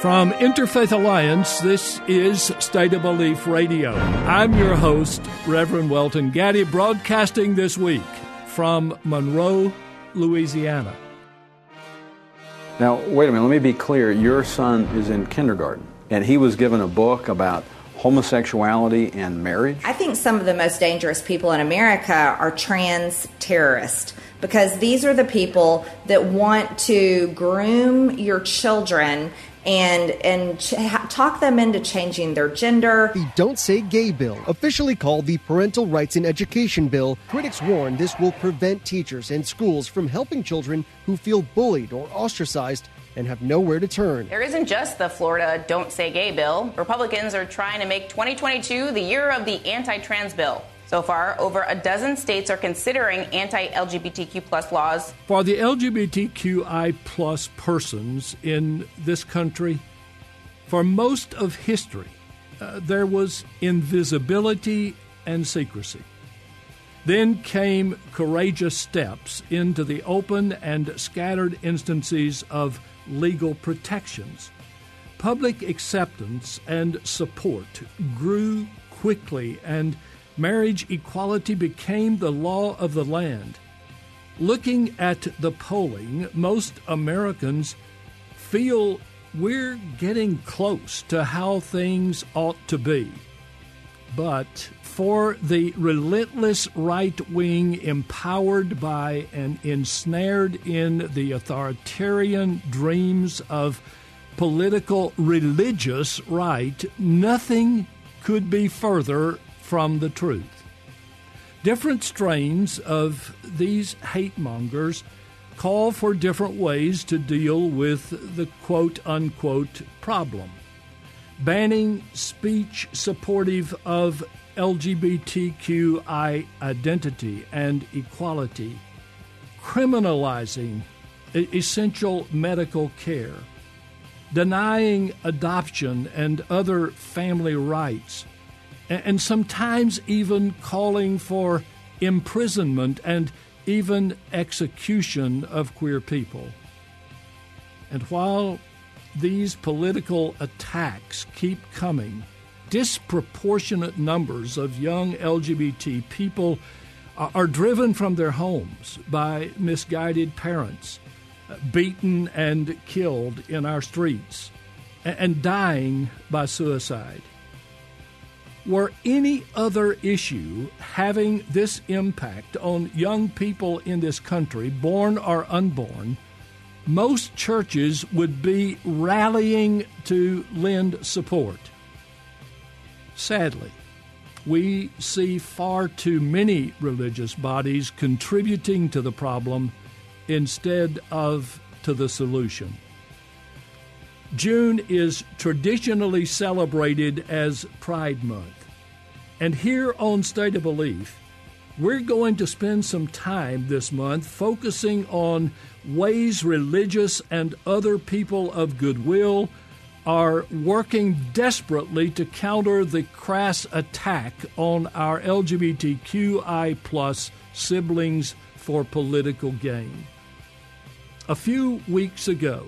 From Interfaith Alliance, this is State of Belief Radio. I'm your host, Reverend Welton Gaddy, broadcasting this week from Monroe, Louisiana. Now, wait a minute, let me be clear. Your son is in kindergarten, and he was given a book about homosexuality and marriage? I think some of the most dangerous people in America are trans terrorists because these are the people that want to groom your children and and ch- talk them into changing their gender. The Don't Say Gay bill, officially called the Parental Rights in Education bill, critics warn this will prevent teachers and schools from helping children who feel bullied or ostracized and have nowhere to turn. There isn't just the Florida Don't Say Gay bill. Republicans are trying to make 2022 the year of the anti-trans bill. So far, over a dozen states are considering anti-LGBTQ plus laws. For the LGBTQI plus persons in this country, for most of history, uh, there was invisibility and secrecy. Then came courageous steps into the open and scattered instances of legal protections. Public acceptance and support grew quickly and marriage equality became the law of the land. Looking at the polling, most Americans feel we're getting close to how things ought to be. But for the relentless right wing, empowered by and ensnared in the authoritarian dreams of political religious right, nothing could be further from the truth. Different strains of these hate mongers call for different ways to deal with the quote unquote problem. Banning speech supportive of LGBTQI identity and equality, criminalizing essential medical care, denying adoption and other family rights and sometimes even calling for imprisonment and even execution of queer people. And while these political attacks keep coming, disproportionate numbers of young LGBT people are driven from their homes by misguided parents, beaten and killed in our streets, and dying by suicide. Were any other issue having this impact on young people in this country, born or unborn, most churches would be rallying to lend support. Sadly, we see far too many religious bodies contributing to the problem instead of to the solution. June is traditionally celebrated as Pride Month. And here on State of Belief, we're going to spend some time this month focusing on ways religious and other people of goodwill are working desperately to counter the crass attack on our LGBTQI plus siblings for political gain. A few weeks ago,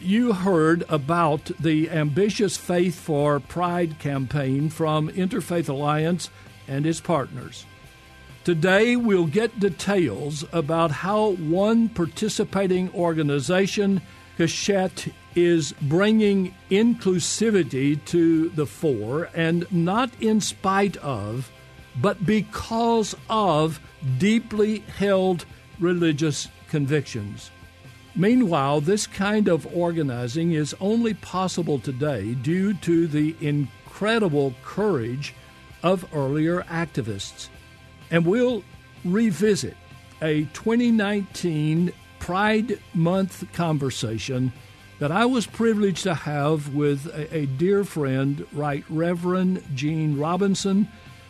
you heard about the ambitious Faith for Pride campaign from Interfaith Alliance and its partners. Today, we'll get details about how one participating organization, Keshet, is bringing inclusivity to the fore, and not in spite of, but because of deeply held religious convictions. Meanwhile, this kind of organizing is only possible today due to the incredible courage of earlier activists. And we'll revisit a 2019 Pride Month conversation that I was privileged to have with a, a dear friend, Right Reverend Gene Robinson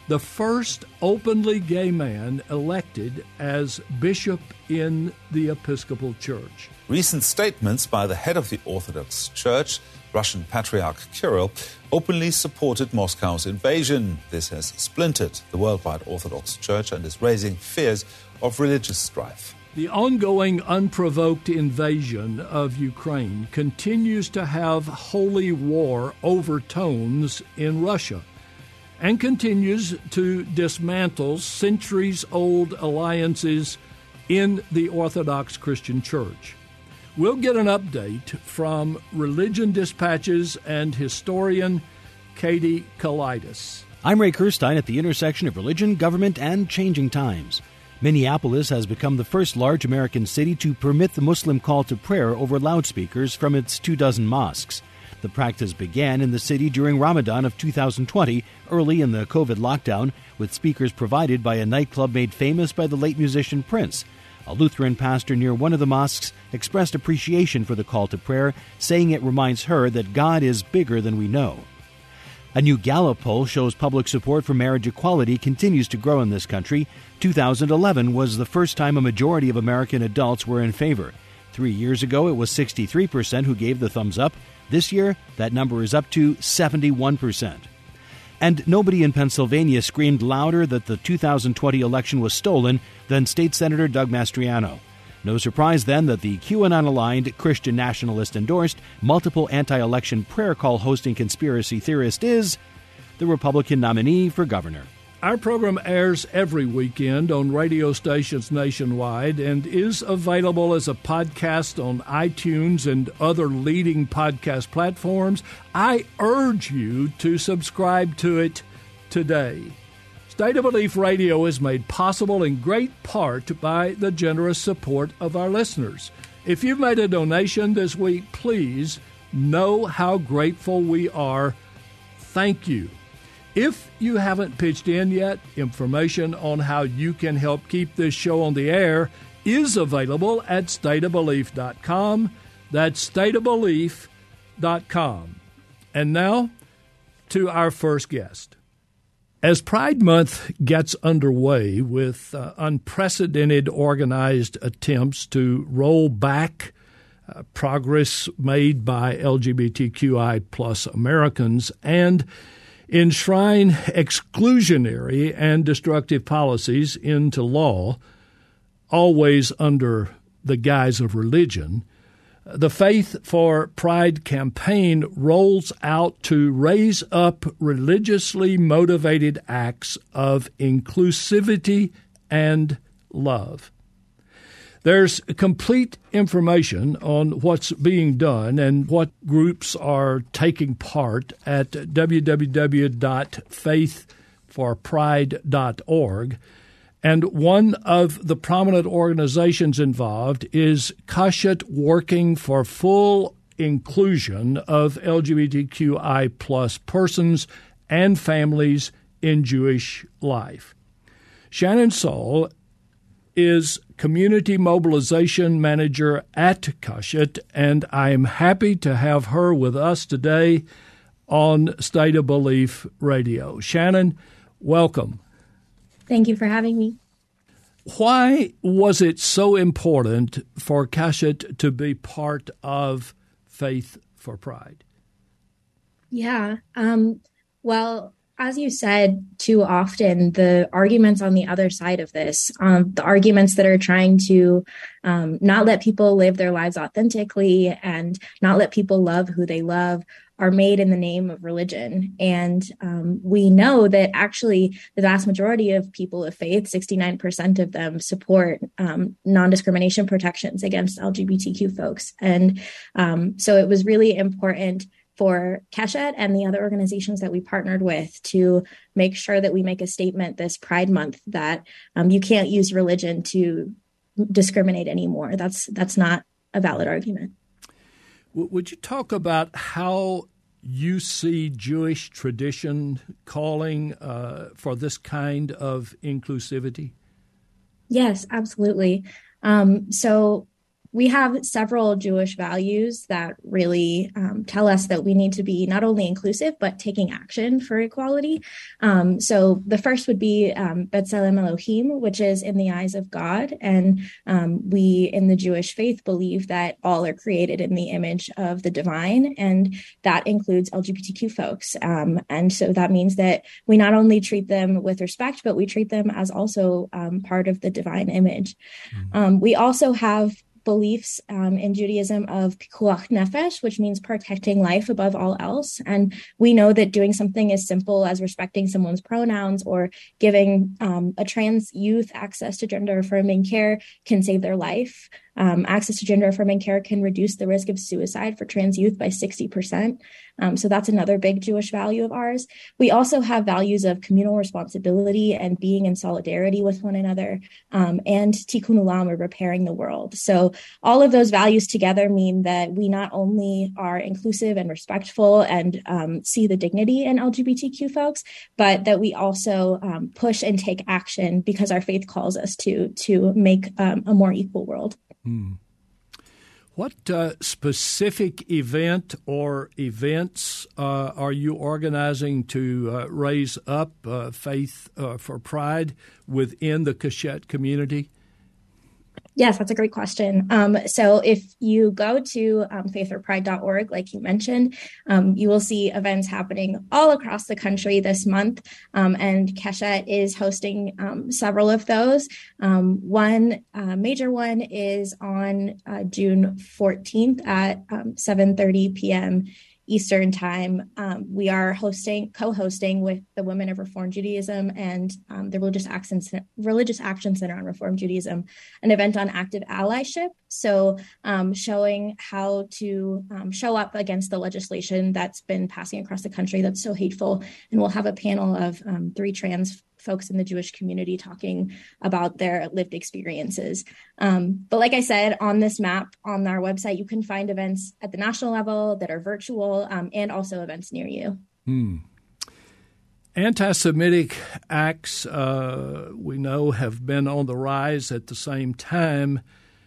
the first openly gay man elected as bishop in the Episcopal Church. Recent statements by the head of the Orthodox Church, Russian Patriarch Kirill, openly supported Moscow's invasion. This has splintered the worldwide Orthodox Church and is raising fears of religious strife. The ongoing unprovoked invasion of Ukraine continues to have holy war overtones in Russia and continues to dismantle centuries old alliances in the Orthodox Christian Church. We'll get an update from Religion Dispatches and historian Katie Kelaidis. I'm Ray Kirstein at the intersection of religion, government, and changing times. Minneapolis has become the first large American city to permit the Muslim call to prayer over loudspeakers from its two dozen mosques. The practice began in the city during Ramadan of 2020, early in the COVID lockdown, with speakers provided by a nightclub made famous by the late musician Prince. A Lutheran pastor near one of the mosques expressed appreciation for the call to prayer, saying it reminds her that God is bigger than we know. A new Gallup poll shows public support for marriage equality continues to grow in this country. 2011 was the first time a majority of American adults were in favor. Three years ago, it was 63% who gave the thumbs up. This year, that number is up to 71%. And nobody in Pennsylvania screamed louder that the 2020 election was stolen than State Senator Doug Mastriano. No surprise then that the QAnon aligned, Christian nationalist endorsed, multiple anti election prayer call hosting conspiracy theorist is the Republican nominee for governor. Our program airs every weekend on radio stations nationwide and is available as a podcast on iTunes and other leading podcast platforms. I urge you to subscribe to it today. State of Belief Radio is made possible in great part by the generous support of our listeners. If you've made a donation this week, please know how grateful we are. Thank you. If you haven't pitched in yet, information on how you can help keep this show on the air is available at stateofbelief.com. That's stateofbelief.com. And now to our first guest. As Pride Month gets underway with uh, unprecedented organized attempts to roll back uh, progress made by LGBTQI plus Americans and enshrine exclusionary and destructive policies into law, always under the guise of religion, the Faith for Pride campaign rolls out to raise up religiously motivated acts of inclusivity and love. There's complete information on what's being done and what groups are taking part at www.faithforpride.org. And one of the prominent organizations involved is Keshet Working for Full Inclusion of LGBTQI plus persons and families in Jewish life. Shannon Saul is Community Mobilization Manager at Keshet, and I am happy to have her with us today on State of Belief Radio. Shannon, welcome. Thank you for having me. Why was it so important for Keshet to be part of Faith for Pride? Yeah. Um, well, as you said too often, the arguments on the other side of this, um, the arguments that are trying to um, not let people live their lives authentically and not let people love who they love, are made in the name of religion. And um, we know that actually the vast majority of people of faith, 69% of them, support um, non discrimination protections against LGBTQ folks. And um, so it was really important for Keshet and the other organizations that we partnered with to make sure that we make a statement this Pride Month that um, you can't use religion to discriminate anymore. That's that's not a valid argument. Would you talk about how you see Jewish tradition calling uh, for this kind of inclusivity? Yes, absolutely. Um, so we have several Jewish values that really um, tell us that we need to be not only inclusive, but taking action for equality. Um, so the first would be um, B'Tselem Elohim, which is in the eyes of God. And um, we in the Jewish faith believe that all are created in the image of the divine, and that includes LGBTQ folks. Um, and so that means that we not only treat them with respect, but we treat them as also um, part of the divine image. Mm-hmm. we also have beliefs um, in Judaism of pikuach nefesh, which means protecting life above all else. And we know that doing something as simple as respecting someone's pronouns or giving um, a trans youth access to gender affirming care can save their life. Um, access to gender affirming care can reduce the risk of suicide for trans youth by 60%. Um, so that's another big Jewish value of ours. We also have values of communal responsibility and being in solidarity with one another um, and tikkun olam or repairing the world. So all of those values together mean that we not only are inclusive and respectful and um, see the dignity in LGBTQ folks, but that we also um, push and take action because our faith calls us to to make um, a more equal world. Mm. What uh, specific event or events uh, are you organizing to uh, raise up uh, faith uh, for pride within the Keshet community? Yes, that's a great question. Um, so if you go to um, faithforpride.org, like you mentioned, um, you will see events happening all across the country this month. Um, and Keshet is hosting um, several of those. Um, one uh, major one is on uh, June 14th at 7.30 p.m. Eastern Time. Um, we are hosting, co-hosting with the Women of Reform Judaism and um, the Religious Action, Religious Action Center on Reform Judaism, an event on active allyship. So, um, showing how to um, show up against the legislation that's been passing across the country that's so hateful. And we'll have a panel of um, three trans folks in the Jewish community talking about their lived experiences. Um, but like I said, on this map on our website, you can find events at the national level that are virtual um, and also events near you. Hmm. Anti Semitic acts, uh, we know, have been on the rise at the same time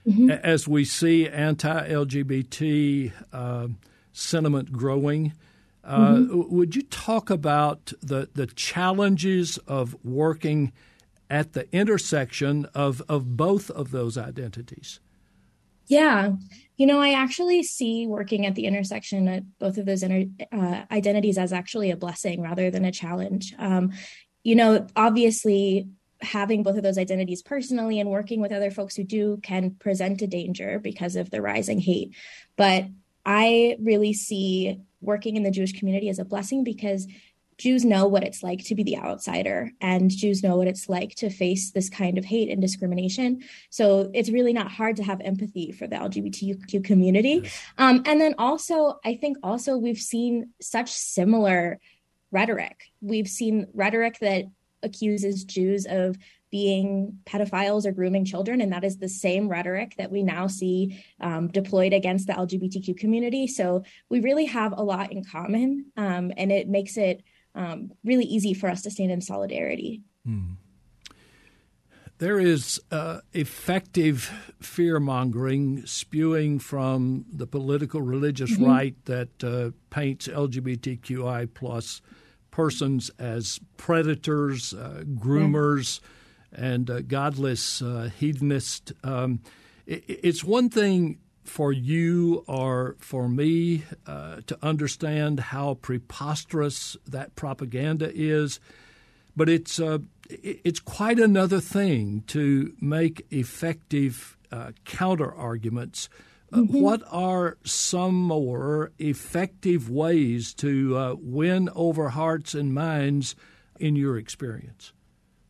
mm-hmm. as we see anti LGBT uh, sentiment growing. Uh, mm-hmm. Would you talk about the, the challenges of working at the intersection of, of both of those identities? Yeah. You know, I actually see working at the intersection of both of those inter- uh, identities as actually a blessing rather than a challenge. Um, you know, obviously, having both of those identities personally and working with other folks who do can present a danger because of the rising hate. But I really see working in the Jewish community is a blessing because Jews know what it's like to be the outsider, and Jews know what it's like to face this kind of hate and discrimination. So it's really not hard to have empathy for the LGBTQ community. Um, and then also, I think also we've seen such similar rhetoric. We've seen rhetoric that accuses Jews of being pedophiles or grooming children. And that is the same rhetoric that we now see um, deployed against the LGBTQ community. So we really have a lot in common, um, and it makes it um, really easy for us to stand in solidarity. Hmm. There is uh, effective fear mongering spewing from the political religious mm-hmm. right that uh, paints LGBTQI plus persons as predators, uh, groomers. Yeah and uh, godless uh, hedonist. Um, it, it's one thing for you or for me uh, to understand how preposterous that propaganda is, but it's uh, it's quite another thing to make effective uh, counter arguments. Uh, mm-hmm. What are some more effective ways to win over hearts and minds in your experience?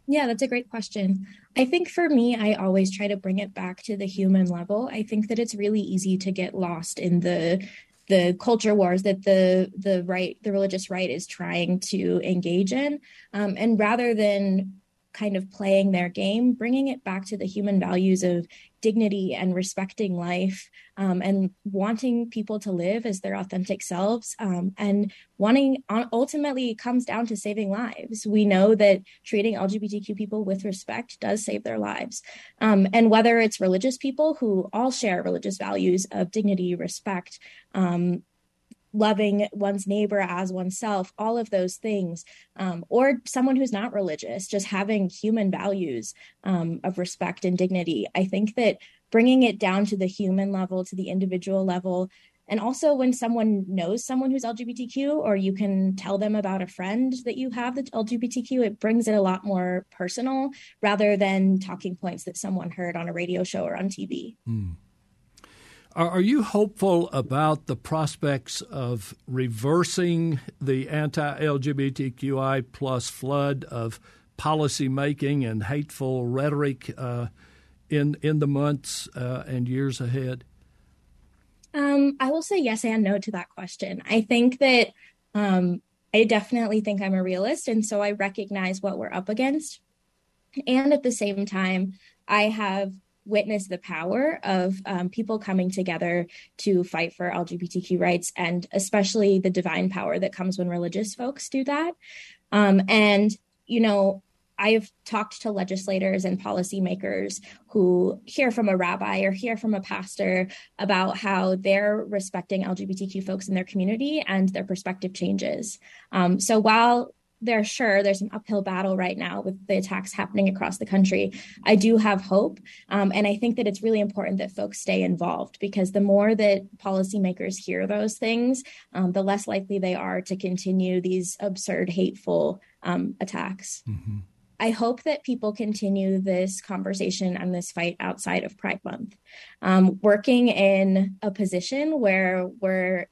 Yeah, that's a great question. I think for me, I always try to bring it back to the human level. I think that it's really easy to get lost in the the culture wars that the the right the religious right is trying to engage in, um, and rather than kind of playing their game, bringing it back to the human values of dignity and respecting life um, and wanting people to live as their authentic selves um, and wanting ultimately comes down to saving lives. We know that treating lgbtq people with respect does save their lives. Um, and whether it's religious people who all share religious values of dignity respect um, loving one's neighbor as oneself, all of those things, um, or someone who's not religious, just having human values um, of respect and dignity. I think that bringing it down to the human level, to the individual level, and also when someone knows someone who's LGBTQ, or you can tell them about a friend that you have that's LGBTQ, it brings it a lot more personal rather than talking points that someone heard on a radio show or on TV. Mm. Are you hopeful about the prospects of reversing the anti-LGBTQI plus flood of policy making and hateful rhetoric uh, in in the months uh, and years ahead? Um, I will say yes and no to that question. I think that um, I definitely think I'm a realist, and so I recognize what we're up against. And at the same time, I have witness the power of um, people coming together to fight for LGBTQ rights, and especially the divine power that comes when religious folks do that. Um, and, you know, I've talked to legislators and policymakers who hear from a rabbi or hear from a pastor about how they're respecting LGBTQ folks in their community and their perspective changes. Um, so while they're sure there's an uphill battle right now with the attacks happening across the country. I do have hope. Um, and I think that it's really important that folks stay involved because the more that policymakers hear those things, um, the less likely they are to continue these absurd, hateful um, attacks. Mm-hmm. I hope that people continue this conversation and this fight outside of Pride Month. Um, working in a position where we're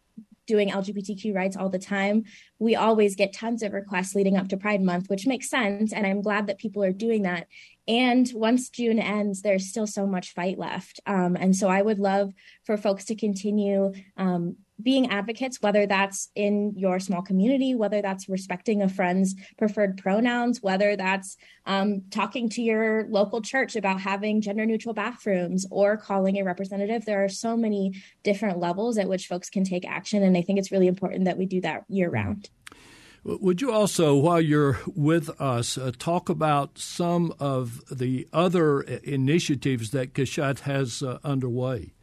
doing LGBTQ rights all the time, we always get tons of requests leading up to Pride Month, which makes sense. And I'm glad that people are doing that. And once June ends, there's still so much fight left. Um, and so I would love for folks to continue um, being advocates, whether that's in your small community, whether that's respecting a friend's preferred pronouns, whether that's um, talking to your local church about having gender neutral bathrooms or calling a representative. There are so many different levels at which folks can take action. And I think it's really important that we do that year round. Would you also, while you're with us, uh, talk about some of the other initiatives that Keshet has uh, underway?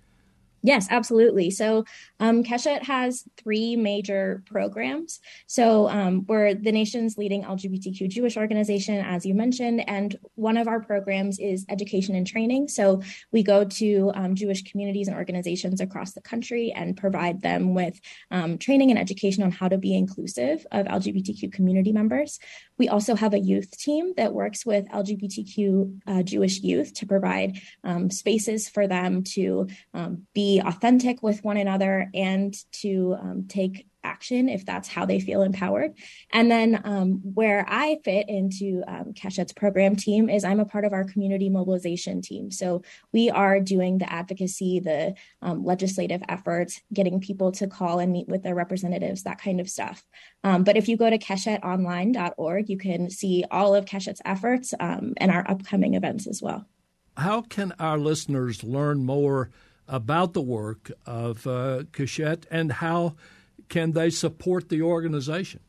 Yes, absolutely. So um, Keshet has three major programs. So um, we're the nation's leading LGBTQ Jewish organization, as you mentioned, and one of our programs is education and training. So we go to um, Jewish communities and organizations across the country and provide them with um, training and education on how to be inclusive of LGBTQ community members. We also have a youth team that works with LGBTQ uh, Jewish youth to provide um, spaces for them to um, authentic with one another and to um, take action if that's how they feel empowered. And then um, where I fit into um, Keshet's program team is I'm a part of our community mobilization team. So we are doing the advocacy, the um, legislative efforts, getting people to call and meet with their representatives, that kind of stuff. Um, but if you go to keshetonline.org, you can see all of Keshet's efforts um, and our upcoming events as well. How can our listeners learn more? About the work of uh, Keshet and how can they support the organization?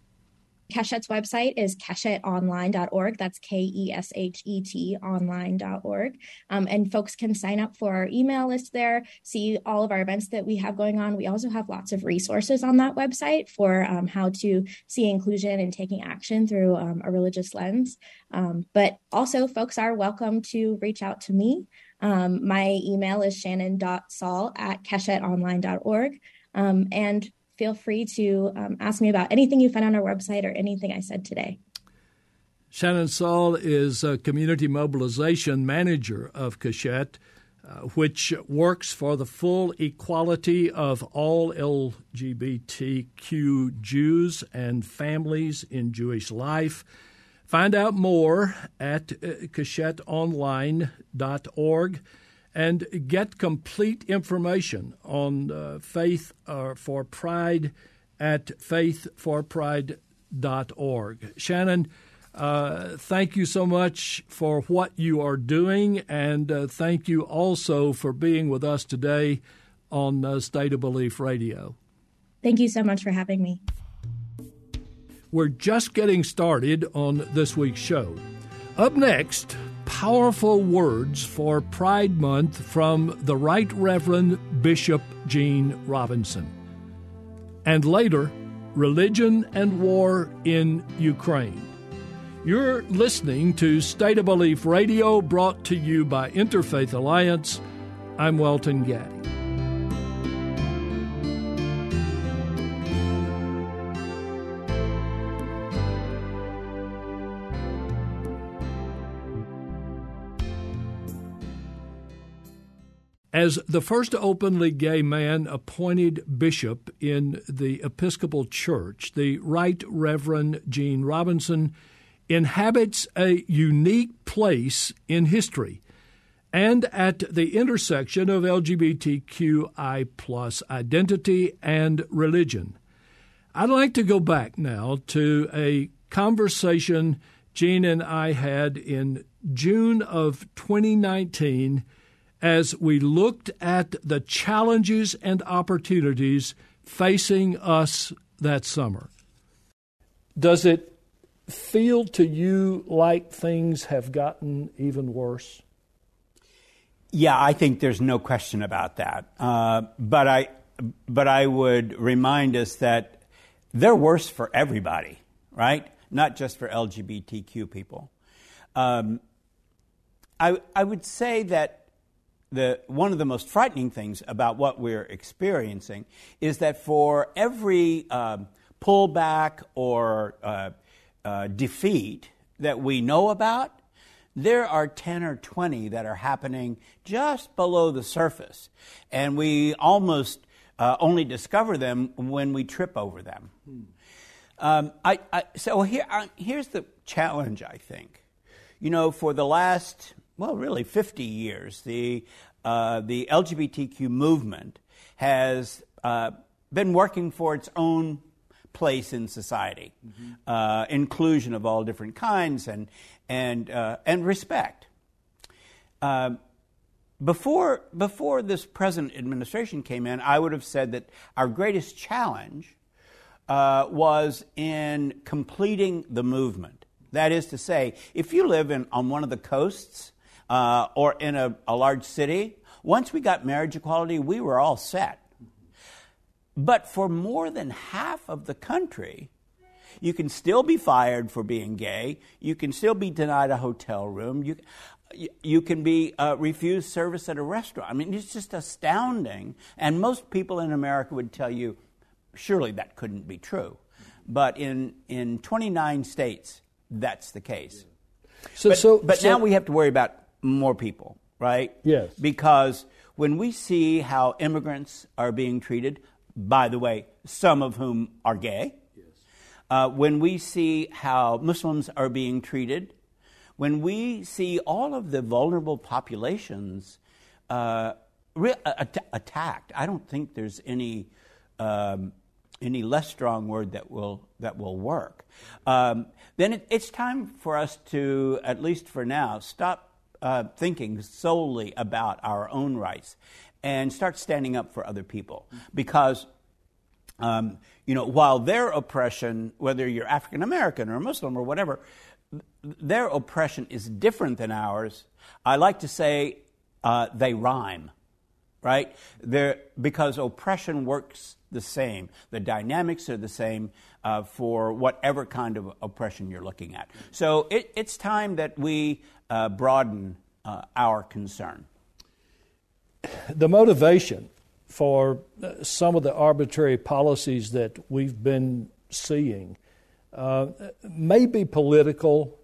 Keshet's website is keshetonline.org. That's K E S H E T online.org. Um, and folks can sign up for our email list there, see all of our events that we have going on. We also have lots of resources on that website for um, how to see inclusion and taking action through um, a religious lens. Um, but also, folks are welcome to reach out to me. Um, my email is shannon.saul at keshetonline.org. Um, and feel free to um, ask me about anything you find on our website or anything I said today. Shannon Saul is a community mobilization manager of Keshet, uh, which works for the full equality of all LGBTQ Jews and families in Jewish life. Find out more at uh, keshetonline.org and get complete information on uh, Faith uh, for Pride at faithforpride.org. Shannon, Uh, thank you so much for what you are doing, and uh, thank you also for being with us today on uh, State of Belief Radio. Thank you so much for having me. We're just getting started on this week's show. Up next, powerful words for Pride Month from the Right Reverend Bishop Gene Robinson. And later, religion and war in Ukraine. You're listening to State of Belief Radio brought to you by Interfaith Alliance. I'm Welton Gaddy. As the first openly gay man appointed bishop in the Episcopal Church, the Right Reverend Gene Robinson inhabits a unique place in history and at the intersection of LGBTQI plus identity and religion. I'd like to go back now to a conversation Gene and I had in June of 2019 as we looked at the challenges and opportunities facing us that summer. Does it feel to you like things have gotten even worse? Yeah, I think there's no question about that. Uh, but I, but I would remind us that they're worse for everybody, right? Not just for LGBTQ people. Um, I, I would say that the, one of the most frightening things about what we're experiencing is that for every um, pullback or uh, uh, defeat that we know about, there are 10 or 20 that are happening just below the surface. And we almost uh, only discover them when we trip over them. Hmm. Um, I, I, so here, uh, here's the challenge, I think. You know, for the last, well, really 50 years, the, uh, the LGBTQ movement has uh, been working for its own place in society, mm-hmm. uh, inclusion of all different kinds, and and uh, and respect. Uh, before before this present administration came in, I would have said that our greatest challenge uh, was in completing the movement. That is to say, if you live in on one of the coasts uh, or in a, a large city, once we got marriage equality, we were all set but for more than half of the country, you can still be fired for being gay. You can still be denied a hotel room. You, you can be uh, refused service at a restaurant. I mean, it's just astounding. And most people in America would tell you, surely that couldn't be true. But in, in 29 states, that's the case. So, but, so, but so, now we have to worry about more people, right? Yes. Because when we see how immigrants are being treated, by the way, some of whom are gay, yes. uh, when we see how Muslims are being treated, when we see all of the vulnerable populations uh, re- at- attacked, I don't think there's any. Um, any less strong word that will that will work. Um, then it, it's time for us to, at least for now, stop uh, thinking solely about our own rights and start standing up for other people. Because, um, you know, while their oppression, whether you're African American or Muslim or whatever, their oppression is different than ours. I like to say uh, they rhyme, right? They're, because oppression works the same. The dynamics are the same uh, for whatever kind of oppression you're looking at. So it, it's time that we uh, broaden uh, our concern the motivation for uh, some of the arbitrary policies that we've been seeing uh, may be political,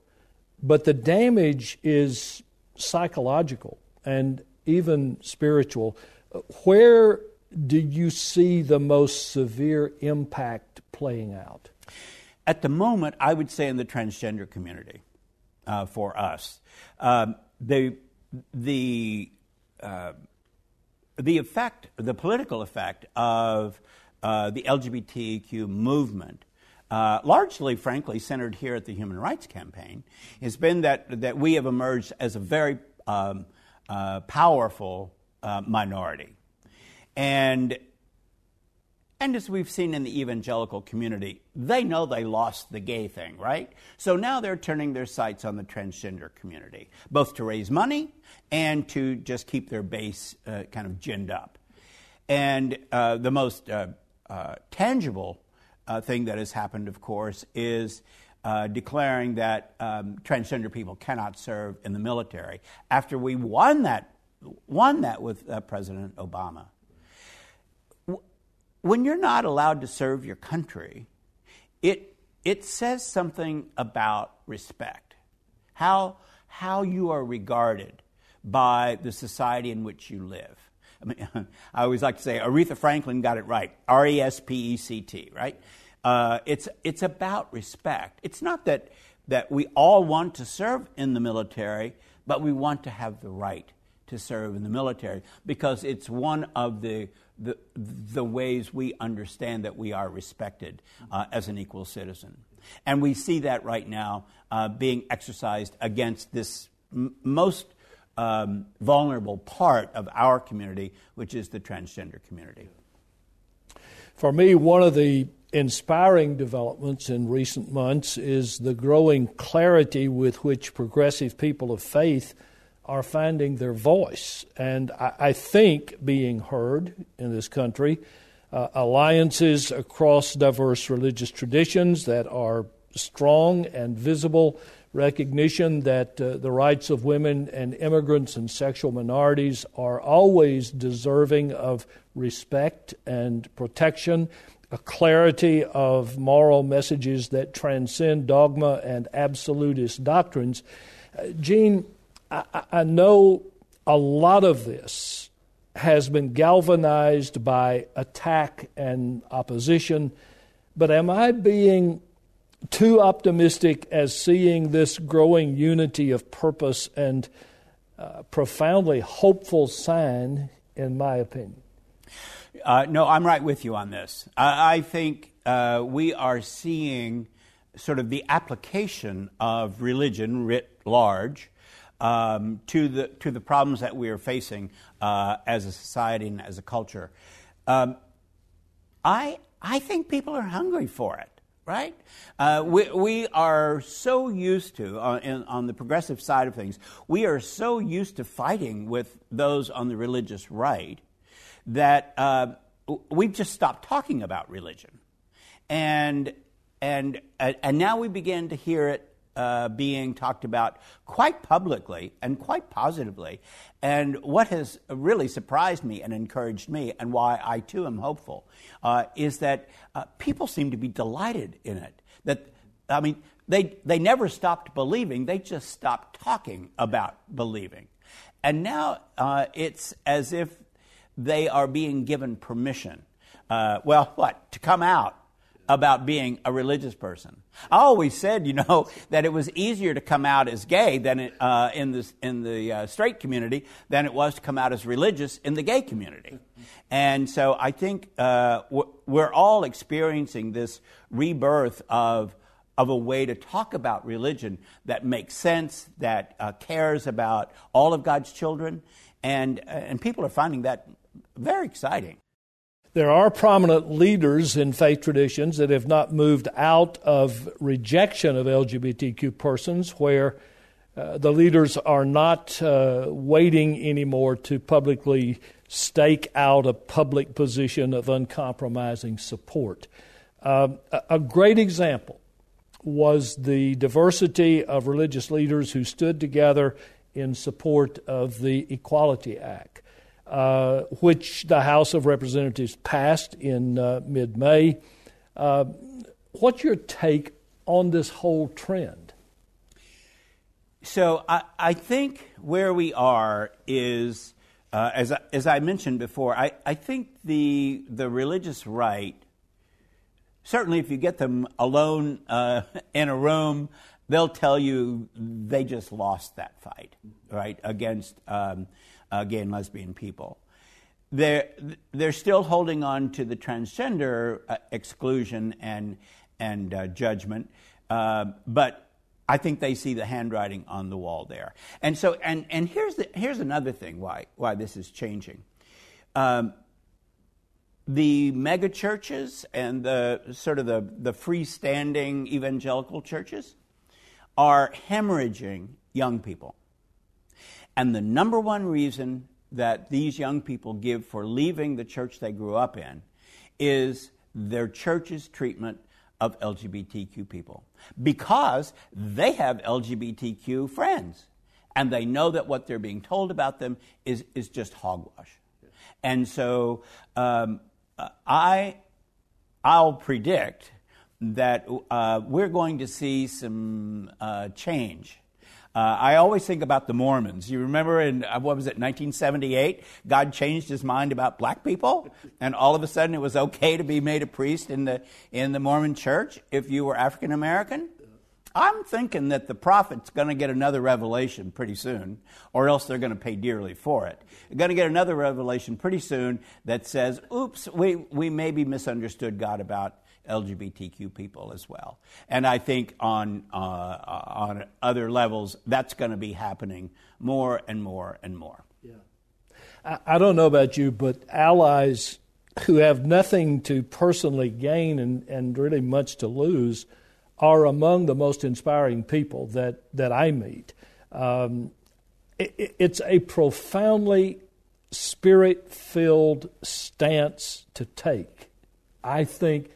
but the damage is psychological and even spiritual. Where do you see the most severe impact playing out? At the moment, I would say in the transgender community uh, for us. Um, the the uh, the effect, the political effect of uh, the LGBTQ movement uh, largely, frankly, centered here at the Human Rights Campaign, has been that, that we have emerged as a very um, uh, powerful uh, minority. And, and as we've seen in the evangelical community, they know they lost the gay thing, right? So now they're turning their sights on the transgender community, both to raise money and to just keep their base uh, kind of ginned up. And uh, the most uh, uh, tangible uh, thing that has happened, of course, is uh, declaring that um, transgender people cannot serve in the military after we won that, won that with President Obama. When you're not allowed to serve your country, it, it says something about respect, how, how you are regarded by the society in which you live. I mean, I always like to say Aretha Franklin got it right. R E S P E C T, right? Uh, it's it's about respect. It's not that that we all want to serve in the military, but we want to have the right to serve in the military because it's one of the the, the ways we understand that we are respected uh, as an equal citizen. And we see that right now uh, being exercised against this m- most um, vulnerable part of our community, which is the transgender community. For me, one of the inspiring developments in recent months is the growing clarity with which progressive people of faith are finding their voice and I, I think being heard in this country. Uh, alliances across diverse religious traditions that are strong and visible recognition that uh, the rights of women and immigrants and sexual minorities are always deserving of respect and protection, a clarity of moral messages that transcend dogma and absolutist doctrines. Uh, Gene, I, I know a lot of this has been galvanized by attack and opposition, but am I being too optimistic as seeing this growing unity of purpose and uh, profoundly hopeful sign, in my opinion. Uh, no, I'm right with you on this. I, I think uh, we are seeing sort of the application of religion writ large um, to the to the problems that we are facing uh, as a society and as a culture. Um, I I think people are hungry for it right? Uh, we, we are so used to, uh, in, on the progressive side of things, we are so used to fighting with those on the religious right that uh, we've just stopped talking about religion. And, and, and now we begin to hear it uh, being talked about quite publicly and quite positively. And what has really surprised me and encouraged me, and why I too am hopeful, uh, is that uh, people seem to be delighted in it. That, I mean, they, they never stopped believing, they just stopped talking about believing. And now uh, it's as if they are being given permission. Uh, well, what? To come out about being a religious person. I always said, you know, that it was easier to come out as gay than it, uh, in the, in the uh, straight community than it was to come out as religious in the gay community. And so I think uh, we're all experiencing this rebirth of, of a way to talk about religion that makes sense, that uh, cares about all of God's children, and, and people are finding that very exciting. There are prominent leaders in faith traditions that have not moved out of rejection of LGBTQ persons, where uh, the leaders are not uh, waiting anymore to publicly stake out a public position of uncompromising support. Uh, a great example was the diversity of religious leaders who stood together in support of the Equality Act. Uh, which the House of Representatives passed in uh, mid May. Uh, what's your take on this whole trend? So I, I think where we are is, uh, as, I, as I mentioned before, I, I think the, the religious right, certainly if you get them alone uh, in a room, they'll tell you they just lost that fight, right, against um, uh, gay and lesbian people. They're, they're still holding on to the transgender uh, exclusion and, and uh, judgment. Uh, but I think they see the handwriting on the wall there. And so, and, and here's, the, here's another thing why, why this is changing. Um, the mega churches and the sort of the, the freestanding evangelical churches are hemorrhaging young people. And the number one reason that these young people give for leaving the church they grew up in is their church's treatment of LGBTQ people because they have LGBTQ friends and they know that what they're being told about them is, is just hogwash. And so um, I, I'll predict that uh, we're going to see some uh, change. Uh, I always think about the Mormons. You remember in, uh, what was it, 1978? God changed his mind about black people, and all of a sudden it was okay to be made a priest in the, in the Mormon church if you were African American? I'm thinking that the prophet's going to get another revelation pretty soon, or else they're going to pay dearly for it. They're going to get another revelation pretty soon that says, oops, we, we maybe misunderstood God about LGBTQ people as well. And I think on, uh, on other levels, that's going to be happening more and more and more. Yeah. I, I don't know about you, but allies who have nothing to personally gain and, and really much to lose are among the most inspiring people that, that I meet. Um, it, it's a profoundly spirit filled stance to take. I think,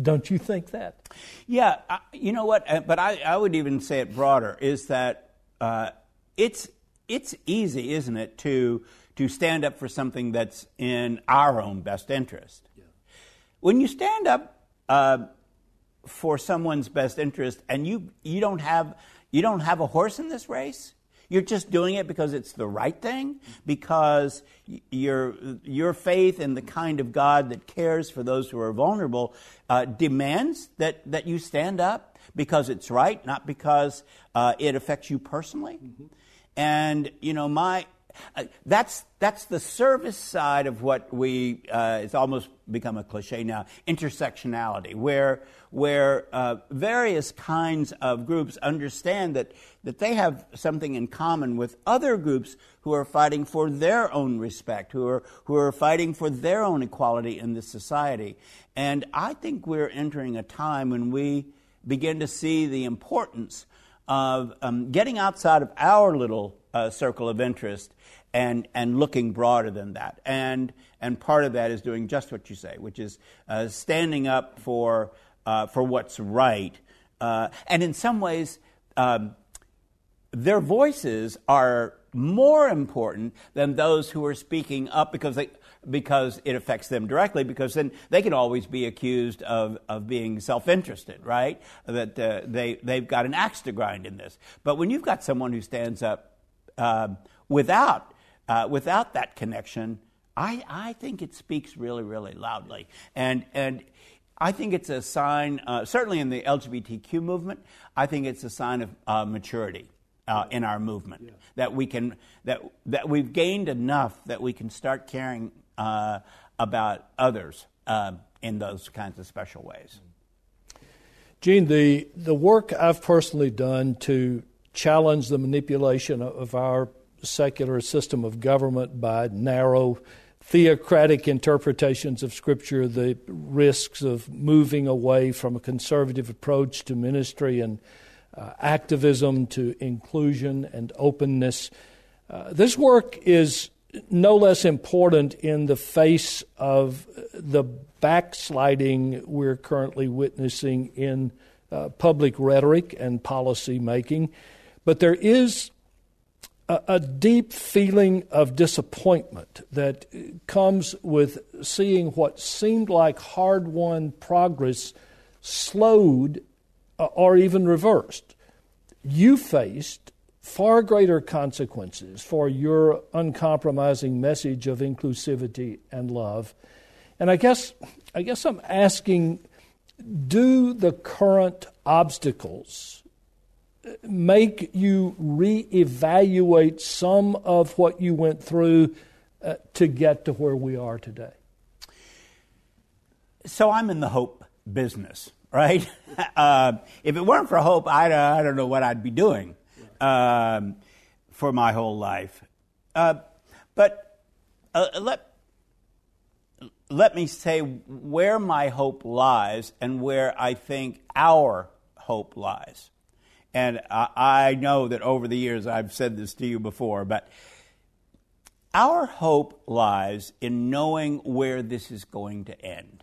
don't you think that? Yeah, I, you know what? Uh, but I, I would even say it broader is that uh, it's, it's easy, isn't it, to, to stand up for something that's in our own best interest. Yeah. When you stand up, uh, for someone's best interest and you, you, don't have, you don't have a horse in this race, you're just doing it because it's the right thing, because your, your faith in the kind of God that cares for those who are vulnerable uh, demands that, that you stand up because it's right, not because uh, it affects you personally. Mm-hmm. And, you know, my, uh, that's, that's the service side of what we, uh, it's almost become a cliche now, intersectionality, where, where uh, various kinds of groups understand that, that they have something in common with other groups who are fighting for their own respect, who are, who are fighting for their own equality in this society. And I think we're entering a time when we begin to see the importance of um, getting outside of our little uh, circle of interest and, and looking broader than that. And, and part of that is doing just what you say, which is uh, standing up for, uh, for what's right. Uh, and in some ways, um, their voices are more important than those who are speaking up because they, because it affects them directly, because then they can always be accused of, of being self interested, right? That uh, they, they've got an axe to grind in this. But when you've got someone who stands up uh, without uh, without that connection, I, I think it speaks really, really loudly. And, and I think it's a sign, uh, certainly in the LGBTQ movement, I think it's a sign of uh, maturity. Uh, in our movement, yeah. that we can that that we've gained enough that we can start caring uh, about others uh, in those kinds of special ways. Gene, the the work I've personally done to challenge the manipulation of our secular system of government by narrow theocratic interpretations of Scripture, the risks of moving away from a conservative approach to ministry and uh, activism to inclusion and openness. Uh, this work is no less important in the face of the backsliding we're currently witnessing in uh, public rhetoric and policy making. But there is a, a deep feeling of disappointment that comes with seeing what seemed like hard won progress slowed uh, or even reversed. You faced far greater consequences for your uncompromising message of inclusivity and love. And I guess I guess I'm asking do the current obstacles make you reevaluate some of what you went through uh, to get to where we are today? So I'm in the hope business. right? uh, if it weren't for hope, I, I don't know what I'd be doing um, for my whole life. Uh, but uh, let, let me say where my hope lies and where I think our hope lies. And I, know that over the years I've said this to you before, but our hope lies in knowing where this is going to end.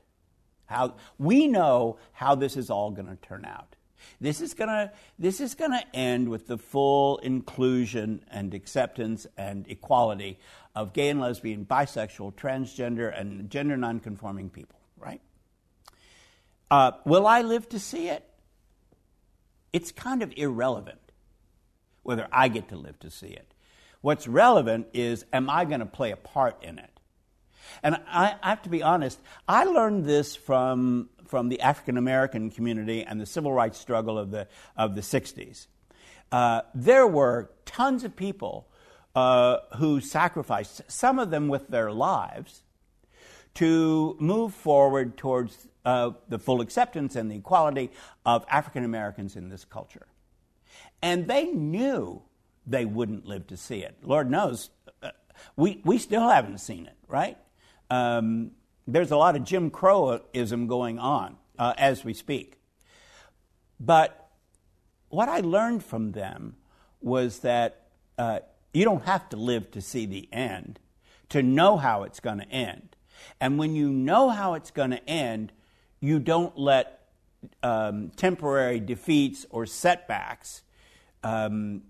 How we know how this is all going to turn out. This is going to this is going to end with the full inclusion and acceptance and equality of gay and lesbian, bisexual, transgender, and gender nonconforming people. Right? Uh, will I live to see it? It's kind of irrelevant whether I get to live to see it. What's relevant is, am I going to play a part in it? And I, I have to be honest, I learned this from, from the African American community and the civil rights struggle of the, of the 60s. Uh, there were tons of people uh, who sacrificed, some of them with their lives, to move forward towards uh, the full acceptance and the equality of African Americans in this culture. And they knew they wouldn't live to see it. Lord knows, uh, we, we still haven't seen it, right? Um, there's a lot of Jim Crowism going on uh, as we speak. But what I learned from them was that uh, you don't have to live to see the end to know how it's going to end. And when you know how it's going to end, you don't let um, temporary defeats or setbacks um,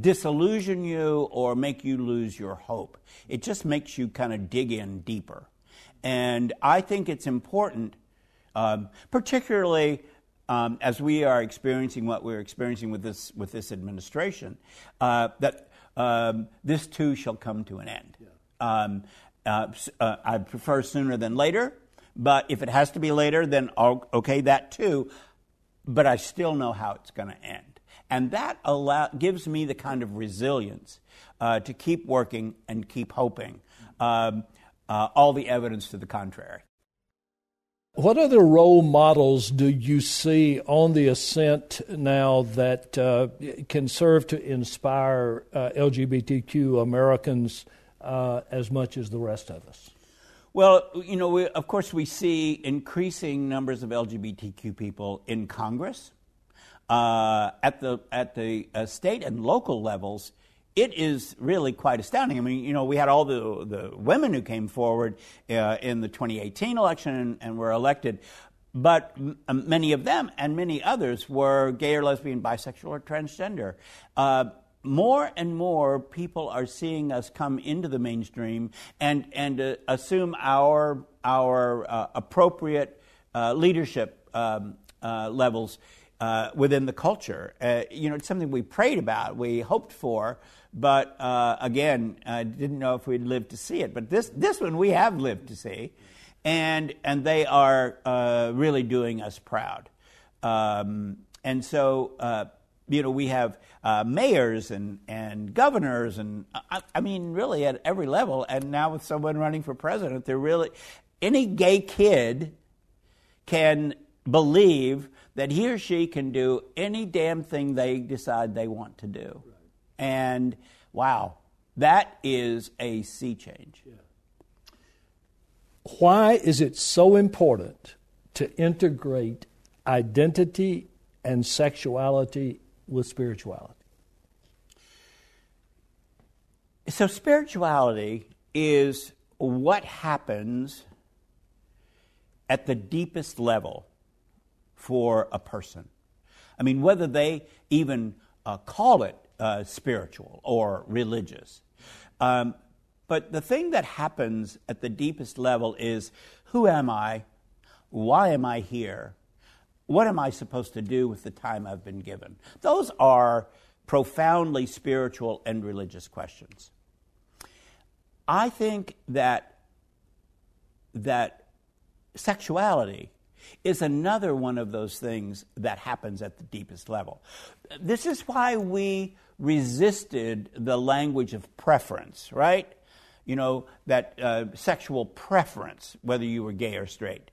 disillusion you or make you lose your hope. It just makes you kind of dig in deeper. And I think it's important, um, particularly um, as we are experiencing what we're experiencing with this, with this administration, uh, that um, this too shall come to an end. Yeah. Um, uh, uh, I prefer sooner than later, but if it has to be later, then okay, that too. But I still know how it's going to end. And that allow, gives me the kind of resilience uh, to keep working and keep hoping. Um, uh, all the evidence to the contrary. What other role models do you see on the ascent now that uh, can serve to inspire uh, LGBTQ Americans uh, as much as the rest of us? Well, you know, we, of course, we see increasing numbers of LGBTQ people in Congress uh, at the at the uh, state and local levels, it is really quite astounding. I mean, you know, we had all the the women who came forward uh, in the 2018 election and, and were elected, but m- um, many of them and many others were gay or lesbian, bisexual, or transgender. Uh, more and more people are seeing us come into the mainstream and and uh, assume our our uh, appropriate leadership um, levels uh, within the culture. Uh, you know, it's something we prayed about, we hoped for, but uh, again, I didn't know if we'd live to see it. But this, this one we have lived to see, and, and they are uh, really doing us proud. Um, and so, uh, you know, we have uh, mayors and, and governors, and I, I mean, really at every level. And now with someone running for president, they're really, any gay kid can believe that he or she can do any damn thing they decide they want to do. Right. And wow, that is a sea change. Yeah. Why is it so important to integrate identity and sexuality with spirituality? So, spirituality is what happens at the deepest level for a person. I mean, whether they even uh, call it uh, spiritual or religious. Um, but the thing that happens at the deepest level is who am I? Why am I here? What am I supposed to do with the time I've been given? Those are profoundly spiritual and religious questions. I think that that sexuality is another one of those things that happens at the deepest level. This is why we resisted the language of preference, right? You know, that uh, sexual preference, whether you were gay or straight.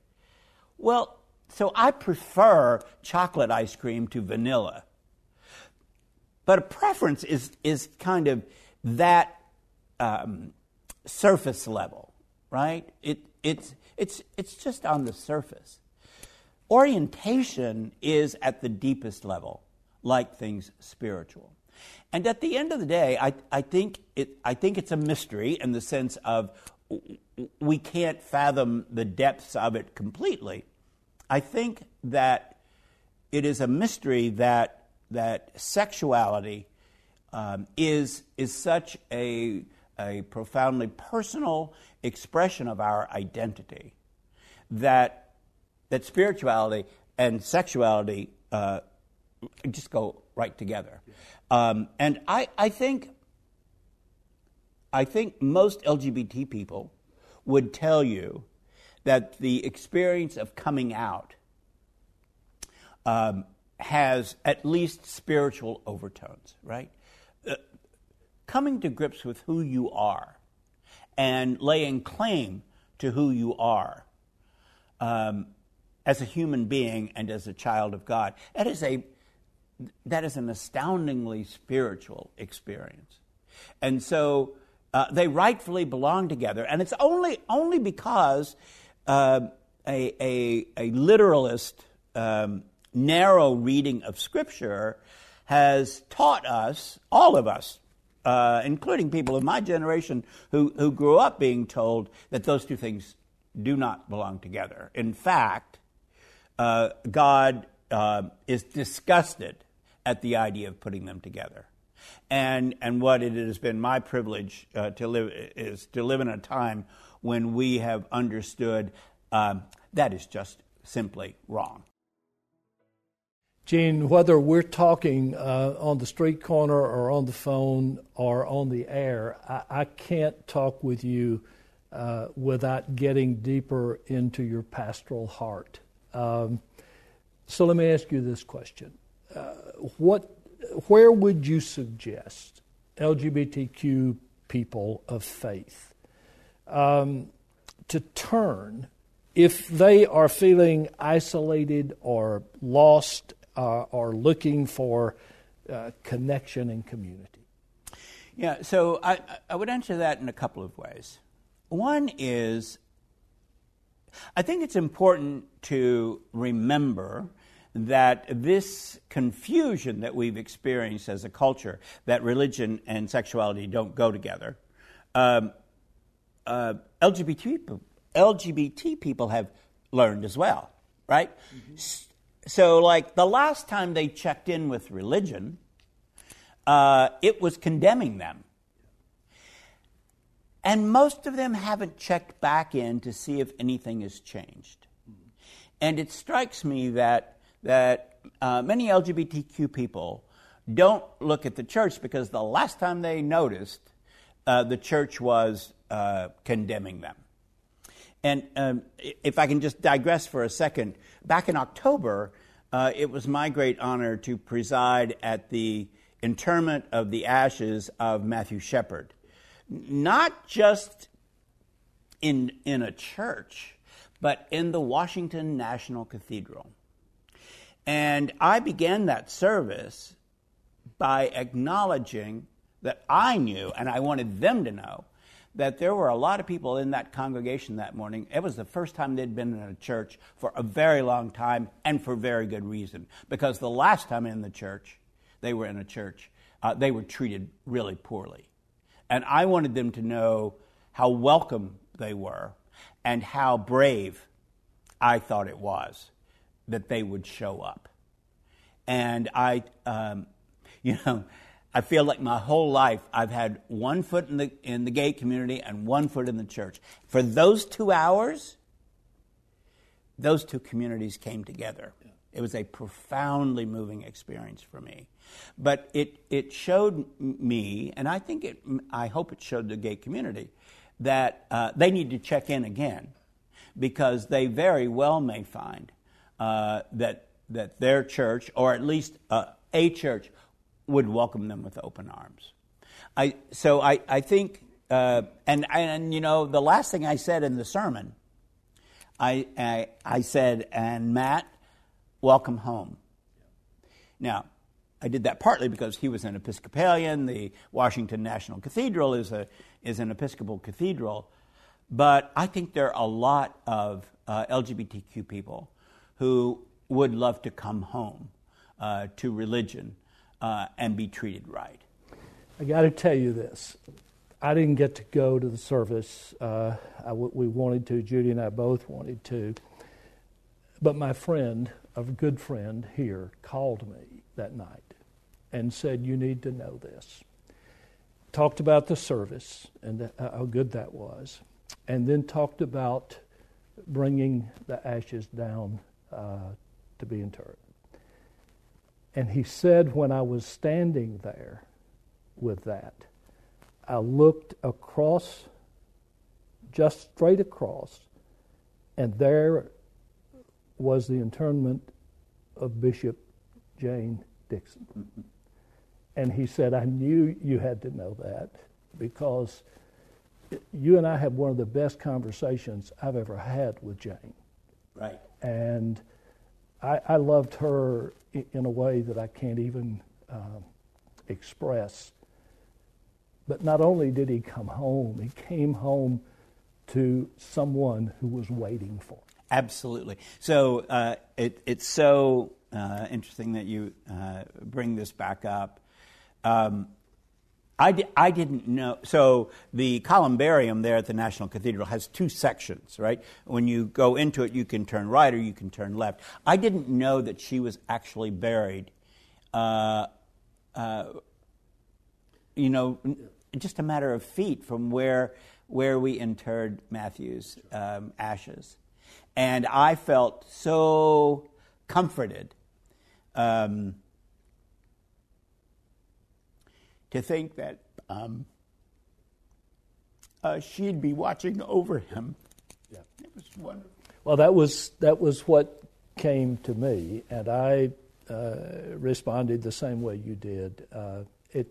Well, so I prefer chocolate ice cream to vanilla. But a preference is, is kind of that um, surface level, right? It, it's, it's, it's just on the surface. Orientation is at the deepest level, like things spiritual. And at the end of the day, I, I, think, it, I think it's a mystery in the sense of we can't fathom the depths of it completely. I think that it is a mystery that, that sexuality um, is, is such a, a profoundly personal expression of our identity that, that spirituality and sexuality uh, just go right together. Um, and I, I think I think most LGBT people would tell you that the experience of coming out um, has at least spiritual overtones, right? Uh, coming to grips with who you are and laying claim to who you are um, as a human being and as a child of God, that is, a, that is an astoundingly spiritual experience. And so uh, they rightfully belong together. And it's only, only because uh, a, a, a, literalist, um, narrow reading of Scripture has taught us, all of us, uh, including people of my generation who, who grew up being told that those two things do not belong together. In fact, uh, God uh, is disgusted at the idea of putting them together and and what it has been my privilege uh, to live is to live in a time when we have understood um, that is just simply wrong. Gene, whether we're talking uh, on the street corner or on the phone or on the air, I, I can't talk with you uh, without getting deeper into your pastoral heart. Um, so let me ask you this question: uh, What where would you suggest LGBTQ people of faith um, to turn if they are feeling isolated or lost uh, or looking for uh, connection and community? Yeah, so I, I would answer that in a couple of ways. One is I think it's important to remember that this confusion that we've experienced as a culture, that religion and sexuality don't go together, um, uh, LGBT, people, LGBT people have learned as well, right? Mm-hmm. So, like the last time they checked in with religion, uh, it was condemning them. And most of them haven't checked back in to see if anything has changed. Mm-hmm. And it strikes me that that uh, many LGBTQ people don't look at the church because the last time they noticed, uh, the church was uh, condemning them. And um, if I can just digress for a second, back in October, uh, it was my great honor to preside at the interment of the ashes of Matthew Shepard. Not just in, in a church, but in the Washington National Cathedral. And I began that service by acknowledging that I knew, and I wanted them to know, that there were a lot of people in that congregation that morning. It was the first time they'd been in a church for a very long time and for very good reason. Because the last time in the church, they were in a church, uh, they were treated really poorly. And I wanted them to know how welcome they were and how brave I thought it was that they would show up. And I, um, you know, I feel like my whole life I've had one foot in the, in the gay community and one foot in the church. For those two hours, those two communities came together. It was a profoundly moving experience for me. But it, it showed me, and I think it, I hope it showed the gay community, that uh, they need to check in again because they very well may find uh, that, that their church, or at least uh, a church, would welcome them with open arms. I, so I, I think, uh, and, and you know, the last thing I said in the sermon, I, I, I said, and Matt, welcome home. Now, I did that partly because he was an Episcopalian. The Washington National Cathedral is, a, is an Episcopal cathedral. But I think there are a lot of uh, LGBTQ people who would love to come home uh, to religion uh, and be treated right. I got to tell you this. I didn't get to go to the service. Uh, we wanted to, Judy and I both wanted to. But my friend, a good friend here, called me that night and said, You need to know this. Talked about the service and how good that was, and then talked about bringing the ashes down uh, to be interred. And he said, when I was standing there with that, I looked across, just straight across, and there was the internment of Bishop Jane Dixon. Mm-hmm. And he said, I knew you had to know that because you and I had one of the best conversations I've ever had with Jane. Right. And I, I loved her in a way that I can't even um, express. But not only did he come home, he came home to someone who was waiting for him. Absolutely. So uh, it, it's so uh, interesting that you uh, bring this back up. Um, I, di- I didn't know. So the columbarium there at the National Cathedral has two sections, right? When you go into it, you can turn right or you can turn left. I didn't know that she was actually buried, uh, uh, you know, just a matter of feet from where, where we interred Matthew's um, ashes. And I felt so comforted. Um, to think that um, uh, she'd be watching over him. Yeah. It was wonderful. Well, that was that was what came to me, and I uh, responded the same way you did. Uh, it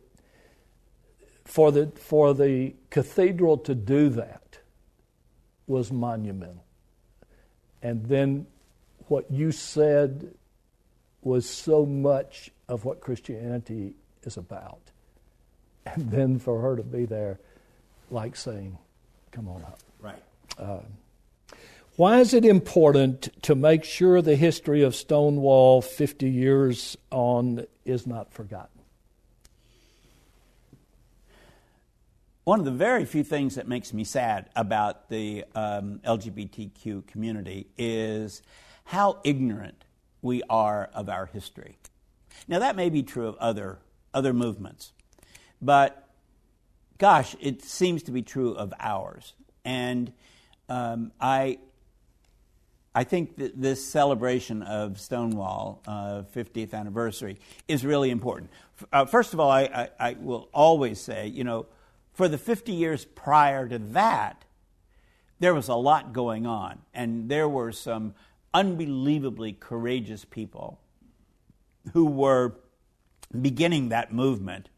for the for the cathedral to do that was monumental, and then what you said was so much of what Christianity is about and then for her to be there, like saying, "Come on up." Right. Uh, why is it important to make sure the history of Stonewall 50 years on is not forgotten? One of the very few things that makes me sad about the um, LGBTQ community is how ignorant we are of our history. Now, that may be true of other, other movements. But gosh, it seems to be true of ours. And um, I, I think that this celebration of Stonewall uh, 50th anniversary is really important. Uh, first of all, I, I, I, will always say, you know, for the 50 years prior to that, there was a lot going on, and there were some unbelievably courageous people who were beginning that movement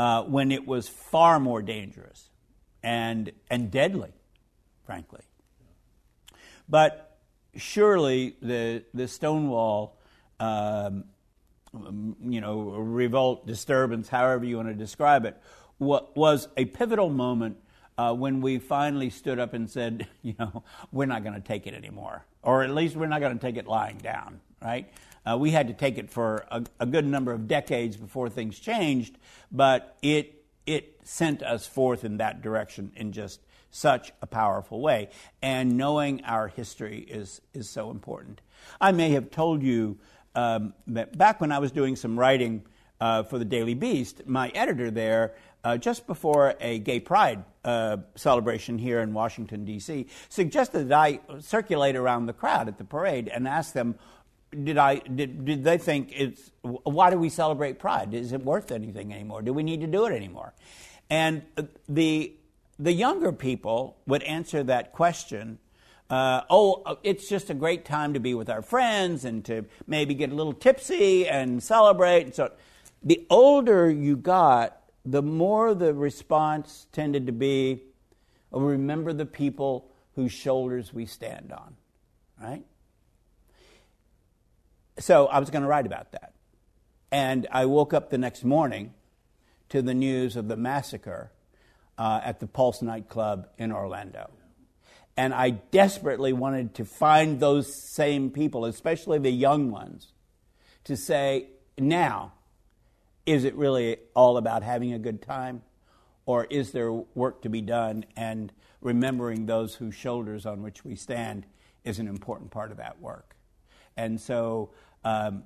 uh, when it was far more dangerous and, and deadly, frankly. But surely the, the Stonewall, um, you know, revolt, disturbance, however you want to describe it, was a pivotal moment uh, when we finally stood up and said, you know, we're not going to take it anymore, or at least we're not going to take it lying down, right? Uh, we had to take it for a, a, good number of decades before things changed, but it, it sent us forth in that direction in just such a powerful way. And knowing our history is, is so important. I may have told you um, that back when I was doing some writing uh, for the Daily Beast, my editor there, uh, just before a gay pride uh, celebration here in Washington, D.C., suggested that I circulate around the crowd at the parade and ask them did I did, did they think it's why do we celebrate Pride? Is it worth anything anymore? Do we need to do it anymore? And the the younger people would answer that question. Uh, oh, it's just a great time to be with our friends and to maybe get a little tipsy and celebrate. And So, the older you got, the more the response tended to be, oh, remember the people whose shoulders we stand on. right? So I was going to write about that. And I woke up the next morning to the news of the massacre uh, at the Pulse nightclub in Orlando. And I desperately wanted to find those same people, especially the young ones, to say, now, is it really all about having a good time? Or is there work to be done? And remembering those whose shoulders on which we stand is an important part of that work. And so, um,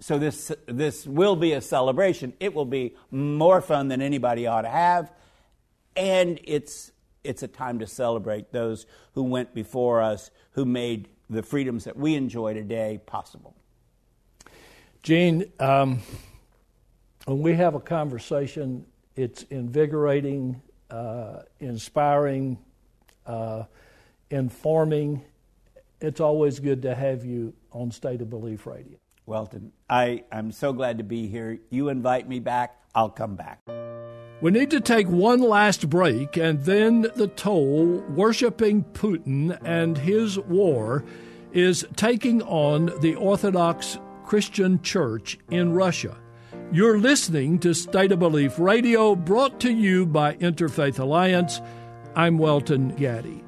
so this, this will be a celebration. It will be more fun than anybody ought to have. And it's, it's a time to celebrate those who went before us, who made the freedoms that we enjoy today possible. Gene, um, when we have a conversation, it's invigorating, uh, inspiring, uh, informing. It's always good to have you on State of Belief Radio. Welton, I, I'm so glad to be here. You invite me back, I'll come back. We need to take one last break and then the toll worshiping Putin and his war is taking on the Orthodox Christian Church in Russia. You're listening to State of Belief Radio, brought to you by Interfaith Alliance. I'm Welton Gaddy.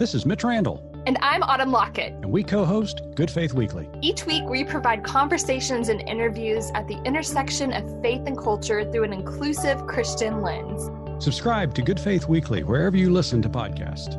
This is Mitch Randall. And I'm Autumn Lockett. And we co host Good Faith Weekly. Each week, we provide conversations and interviews at the intersection of faith and culture through an inclusive Christian lens. Subscribe to Good Faith Weekly wherever you listen to podcasts.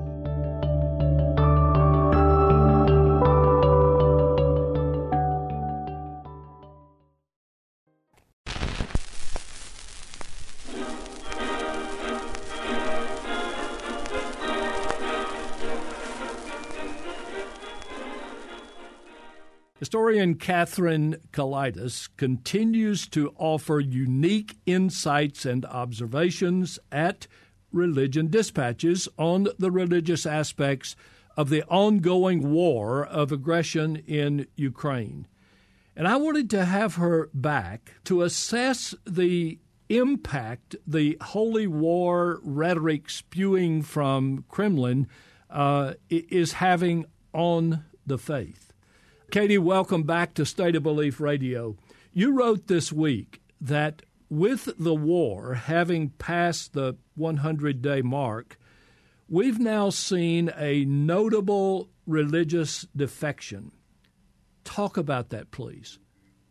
Historian Katherine Kelaidis continues to offer unique insights and observations at Religion Dispatches on the religious aspects of the ongoing war of aggression in Ukraine. And I wanted to have her back to assess the impact the holy war rhetoric spewing from Kremlin uh, is having on the faith. Katie, welcome back to State of Belief Radio. You wrote this week that with the war having passed the 100 day mark, we've now seen a notable religious defection. Talk about that, please.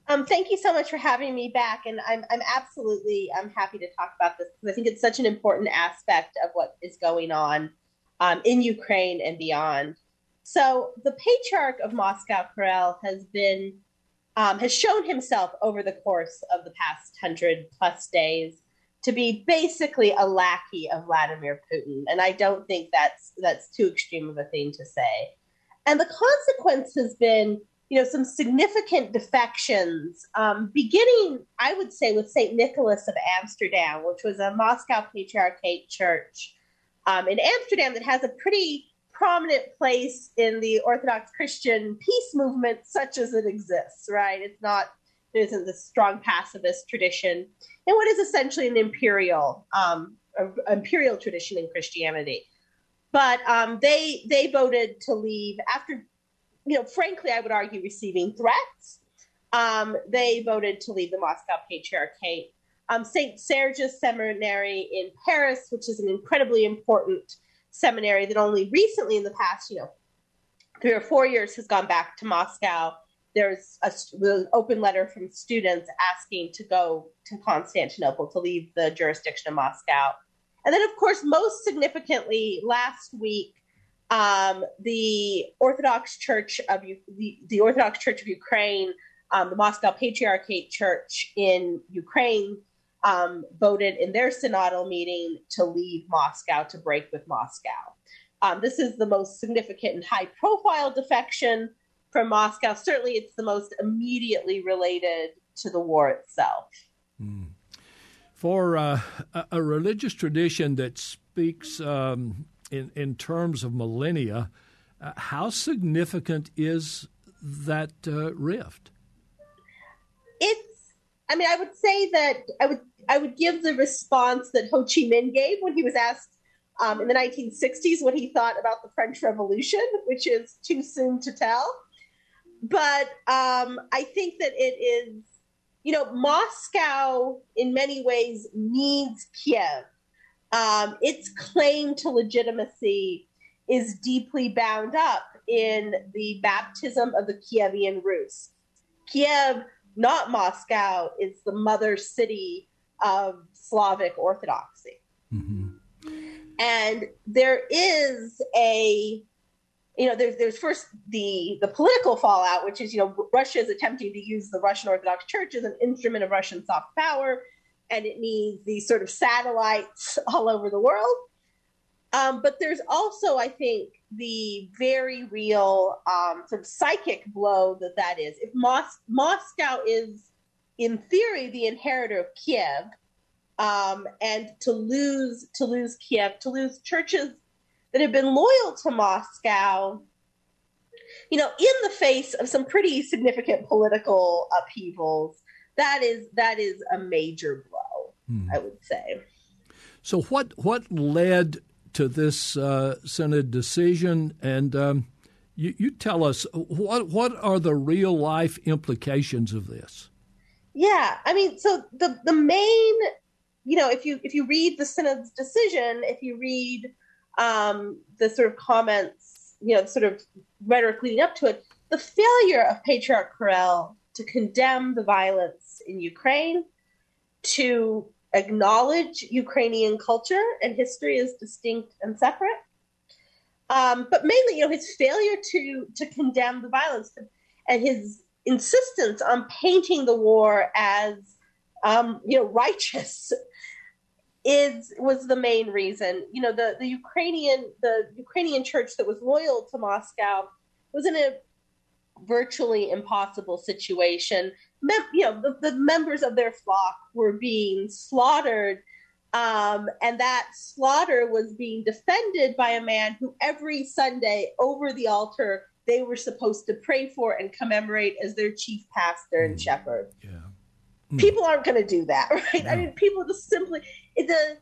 Um, thank you so much for having me back, and I'm, I'm absolutely I'm happy to talk about this because I think it's such an important aspect of what is going on um, in Ukraine and beyond. So the patriarch of Moscow, Kirill has been um, has shown himself over the course of the past hundred plus days to be basically a lackey of Vladimir Putin, and I don't think that's that's too extreme of a thing to say. And the consequence has been, you know, some significant defections, um, beginning, I would say, with Saint Nicholas of Amsterdam, which was a Moscow Patriarchate church um, in Amsterdam that has a pretty prominent place in the Orthodox Christian peace movement, such as it exists, right? It's not, there isn't this strong pacifist tradition in what is essentially an imperial, um, imperial tradition in Christianity. But um, they they voted to leave after, you know, frankly, I would argue receiving threats. Um, they voted to leave the Moscow Patriarchate. Um, St. Sergius Seminary in Paris, which is an incredibly important seminary that only recently in the past, you know, three or four years has gone back to Moscow. There's a, an open letter from students asking to go to Constantinople to leave the jurisdiction of Moscow. And then, of course, most significantly, last week, um, the Orthodox Church of the, the Orthodox Church of Ukraine, um, the Moscow Patriarchate Church in Ukraine, um, voted in their synodal meeting to leave Moscow to break with Moscow. Um, this is the most significant and high profile defection from Moscow. Certainly, it's the most immediately related to the war itself. Mm. For uh, a, religious tradition that speaks um, in, in terms of millennia, uh, how significant is that uh, rift? It's. I mean, I would say that I would I would give the response that Ho Chi Minh gave when he was asked um, in the 1960s what he thought about the French Revolution, which is too soon to tell. But um, I think that it is, you know, Moscow in many ways needs Kiev. Um, its claim to legitimacy is deeply bound up in the baptism of the Kievan Rus. Kiev, not Moscow, is the mother city of Slavic Orthodoxy. Mm-hmm. And there is a, you know, there's there's first the the political fallout, which is you know Russia is attempting to use the Russian Orthodox Church as an instrument of Russian soft power, and it needs these sort of satellites all over the world. Um, but there's also, I think, the very real um, sort of psychic blow that that is. If Mos- Moscow is, in theory, the inheritor of Kiev, um, and to lose to lose Kiev, to lose churches that have been loyal to Moscow, you know, in the face of some pretty significant political upheavals, that is that is a major blow, hmm. I would say. So what what led to this uh, Synod decision, and um, you, you tell us what what are the real life implications of this? Yeah, I mean, so the the main you know, if you if you read the synod's decision, if you read um, the sort of comments, you know, sort of rhetoric leading up to it, the failure of Patriarch Kirill to condemn the violence in Ukraine, to acknowledge Ukrainian culture and history as distinct and separate, um, but mainly, you know, his failure to to condemn the violence and his insistence on painting the war as um, you know righteous is was the main reason. You know, the the Ukrainian the Ukrainian church that was loyal to Moscow was in a virtually impossible situation. Mem- you know, the, the members of their flock were being slaughtered. Um, and that slaughter was being defended by a man who every Sunday over the altar they were supposed to pray for and commemorate as their chief pastor and mm. shepherd. Yeah. Mm. People aren't going to do that, right? I mean, people just simply the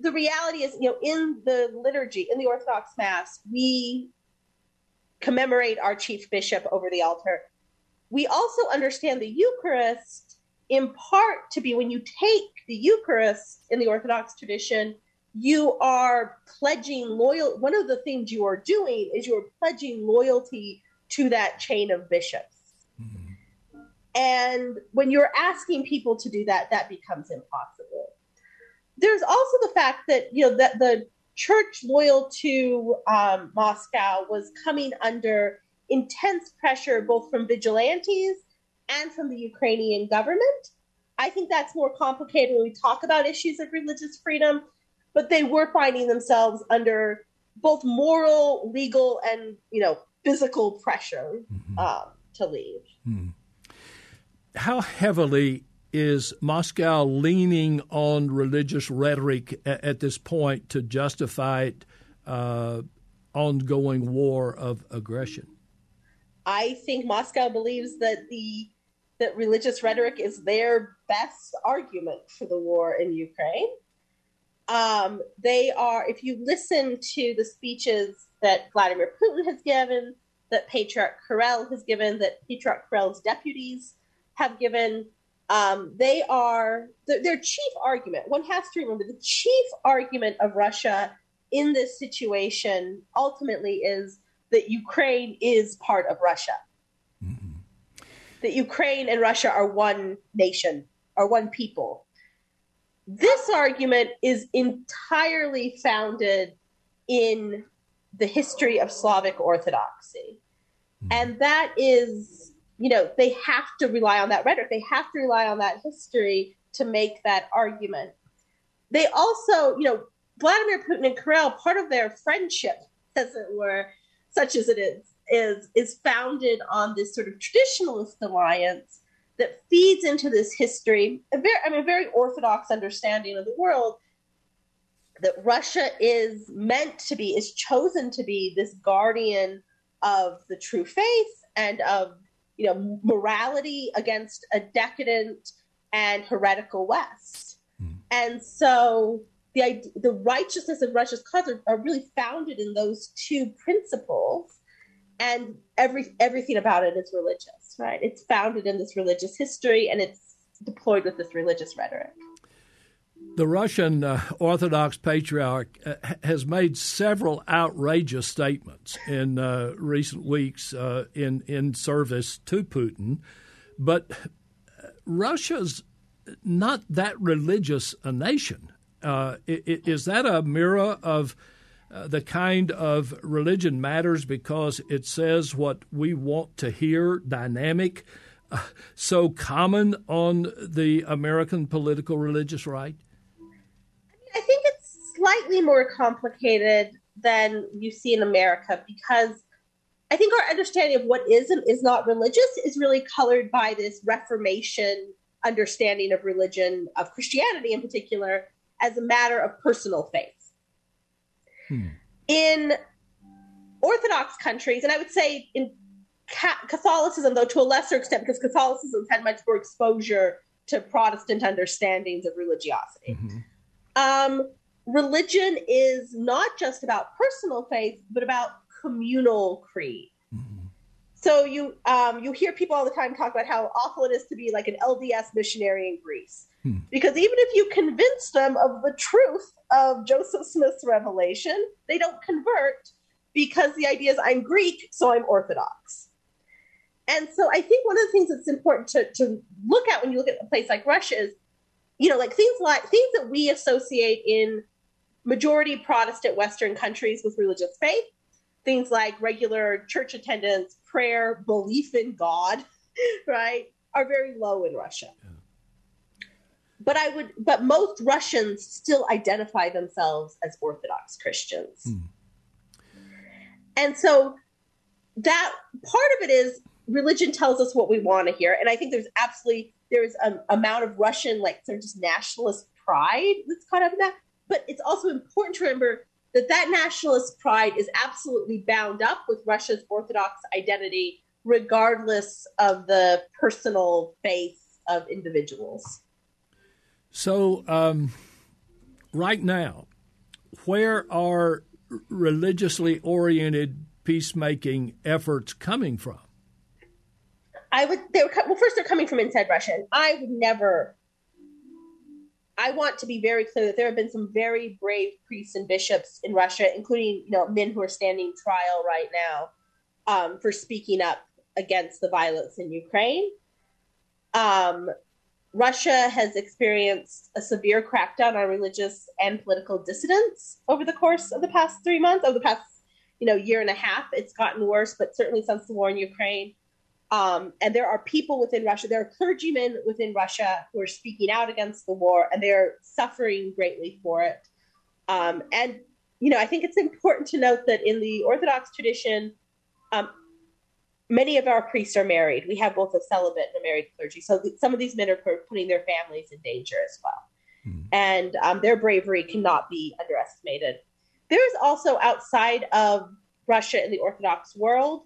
the reality is, you know, in the liturgy, in the Orthodox Mass, we commemorate our chief bishop over the altar. We also understand the Eucharist in part to be when you take the Eucharist in the Orthodox tradition, you are pledging loyal. One of the things you are doing is you're pledging loyalty to that chain of bishops. Mm-hmm. And when you're asking people to do that, that becomes impossible there's also the fact that you know that the church loyal to um, Moscow was coming under intense pressure both from vigilantes and from the Ukrainian government. I think that's more complicated when we talk about issues of religious freedom, but they were finding themselves under both moral, legal, and you know physical pressure mm-hmm. um, to leave. Hmm. How heavily is Moscow leaning on religious rhetoric at, at this point to justify uh, ongoing war of aggression? I think Moscow believes that the that religious rhetoric is their best argument for the war in Ukraine. Um, they are, if you listen to the speeches that Vladimir Putin has given, that Patriarch Kirill has given, that Patriarch Kirill's deputies have given, um, they are their chief argument. One has to remember the chief argument of Russia in this situation ultimately is that Ukraine is part of Russia. Mm-hmm. That Ukraine and Russia are one nation, are one people. This argument is entirely founded in the history of Slavic Orthodoxy. Mm-hmm. And that is you know, they have to rely on that rhetoric. They have to rely on that history to make that argument. They also, you know, Vladimir Putin and Kirill, part of their friendship, as it were, such as it is, is is founded on this sort of traditionalist alliance that feeds into this history, a very, I mean, a very orthodox understanding of the world that Russia is meant to be, is chosen to be this guardian of the true faith and of you know morality against a decadent and heretical West. Mm. And so the the righteousness of Russia's cause are, are, really founded in those two principles, and every everything about it is religious, right? It's founded in this religious history, and it's deployed with this religious rhetoric. The Russian uh, Orthodox Patriarch uh, has made several outrageous statements in uh, recent weeks uh, in in service to Putin, but Russia's not that religious a nation. Uh, is that a mirror of uh, the kind of religion matters because it says what we want to hear, dynamic, uh, so common on the American political religious right? I think it's slightly more complicated than you see in America because I think our understanding of what is and is not religious is really colored by this Reformation understanding of religion, of Christianity in particular, as a matter of personal faith. Hmm. In Orthodox countries, and I would say in Catholicism, though to a lesser extent, because Catholicism had much more exposure to Protestant understandings of religiosity. Mm-hmm. Um, religion is not just about personal faith, but about communal creed. Mm-hmm. So you um, you hear people all the time talk about how awful it is to be like an LDS missionary in Greece. Hmm. Because even if you convince them of the truth of Joseph Smith's revelation, they don't convert because the idea is I'm Greek, so I'm Orthodox. And so I think one of the things that's important to, to look at when you look at a place like Russia is, you know, like things like things that we associate in majority Protestant Western countries with religious faith, things like regular church attendance, prayer, belief in God, right, are very low in Russia. Yeah but I would, but most Russians still identify themselves as Orthodox Christians. Hmm. And so that part of it is religion tells us what we want to hear. And I think there's absolutely, there's an amount of Russian, like sort of just nationalist pride that's caught up in that. But it's also important to remember that that nationalist pride is absolutely bound up with Russia's Orthodox identity, regardless of the personal faith of individuals. So, um, right now, where are religiously oriented peacemaking efforts coming from? I would. They were well. First, they're coming from inside Russia, and I would never. I want to be very clear that there have been some very brave priests and bishops in Russia, including you know men who are standing trial right now um, for speaking up against the violence in Ukraine. Um, Russia has experienced a severe crackdown on religious and political dissidents over the course of the past three months, over the past you know year and a half. It's gotten worse, but certainly since the war in Ukraine. Um, and there are people within Russia, there are clergymen within Russia who are speaking out against the war, and they're suffering greatly for it. Um, and you know, I think it's important to note that in the Orthodox tradition, um, many of our priests are married. We have both a celibate and a married clergy. So th- some of these men are putting their families in danger as well. Mm. And um, their bravery cannot be underestimated. There is also outside of Russia in the Orthodox world,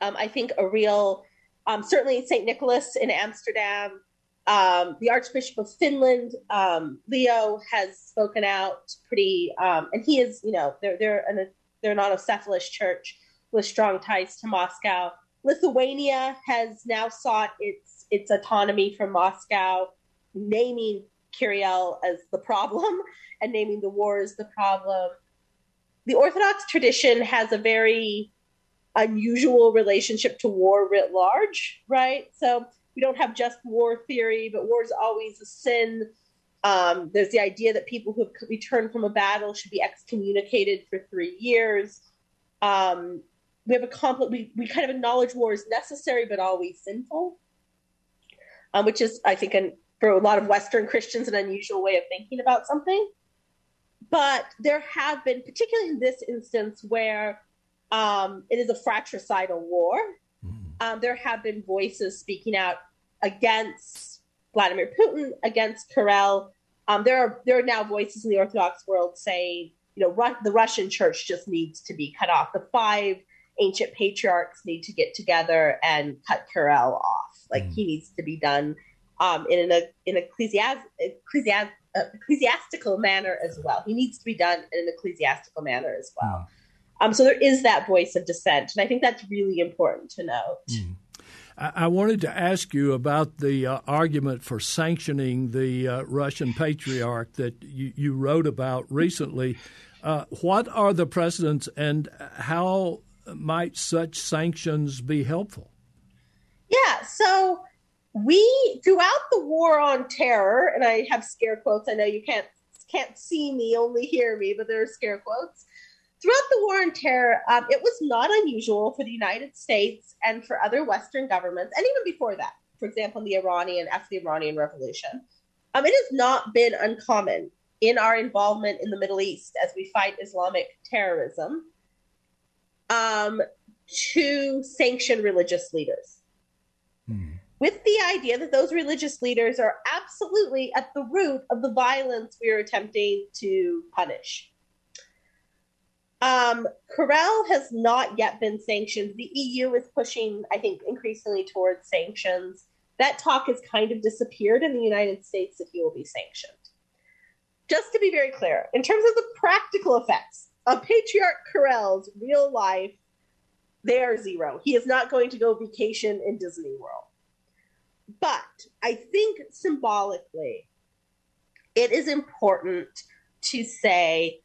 um, I think a real, um, certainly St. Nicholas in Amsterdam, um, the Archbishop of Finland, um, Leo, has spoken out pretty, um, and he is, you know, they're, they're, an, they're an autocephalous church with strong ties to Moscow. Lithuania has now sought its its autonomy from Moscow, naming Kirill as the problem and naming the war as the problem. The Orthodox tradition has a very unusual relationship to war writ large, right? So we don't have just war theory, but war is always a sin. Um, there's the idea that people who have returned from a battle should be excommunicated for three years. Um, we have a complex we, we kind of acknowledge war is necessary but always sinful um, which is i think an, for a lot of western christians an unusual way of thinking about something but there have been particularly in this instance where um, it is a fratricidal war mm-hmm. um, there have been voices speaking out against vladimir putin against Kirill. Um, there are there are now voices in the orthodox world saying you know Ru- the russian church just needs to be cut off the five ancient patriarchs need to get together and cut Kirill off. Like mm. he needs to be done um, in an in uh, ecclesiastical manner as well. He needs to be done in an ecclesiastical manner as well. Mm. Um, so there is that voice of dissent, and I think that's really important to note. Mm. I wanted to ask you about the uh, argument for sanctioning the uh, Russian patriarch that you, you, wrote about recently. Uh, what are the precedents, and how might such sanctions be helpful? Yeah, so we throughout the war on terror, and I have scare quotes. I know you can't can't see me, only hear me, but there are scare quotes. Throughout the war on terror, um, it was not unusual for the United States and for other Western governments, and even before that, for example, the Iranian after the Iranian Revolution, um, it has not been uncommon in our involvement in the Middle East as we fight Islamic terrorism um, to sanction religious leaders. Hmm. With the idea that those religious leaders are absolutely at the root of the violence we are attempting to punish. Um, Kirill has not yet been sanctioned. The EU is pushing, I think, increasingly towards sanctions. That talk has kind of disappeared in the United States that he will be sanctioned. Just to be very clear, in terms of the practical effects of Patriarch Kirill's real life, they are zero. He is not going to go vacation in Disney World. But I think symbolically, it is important to say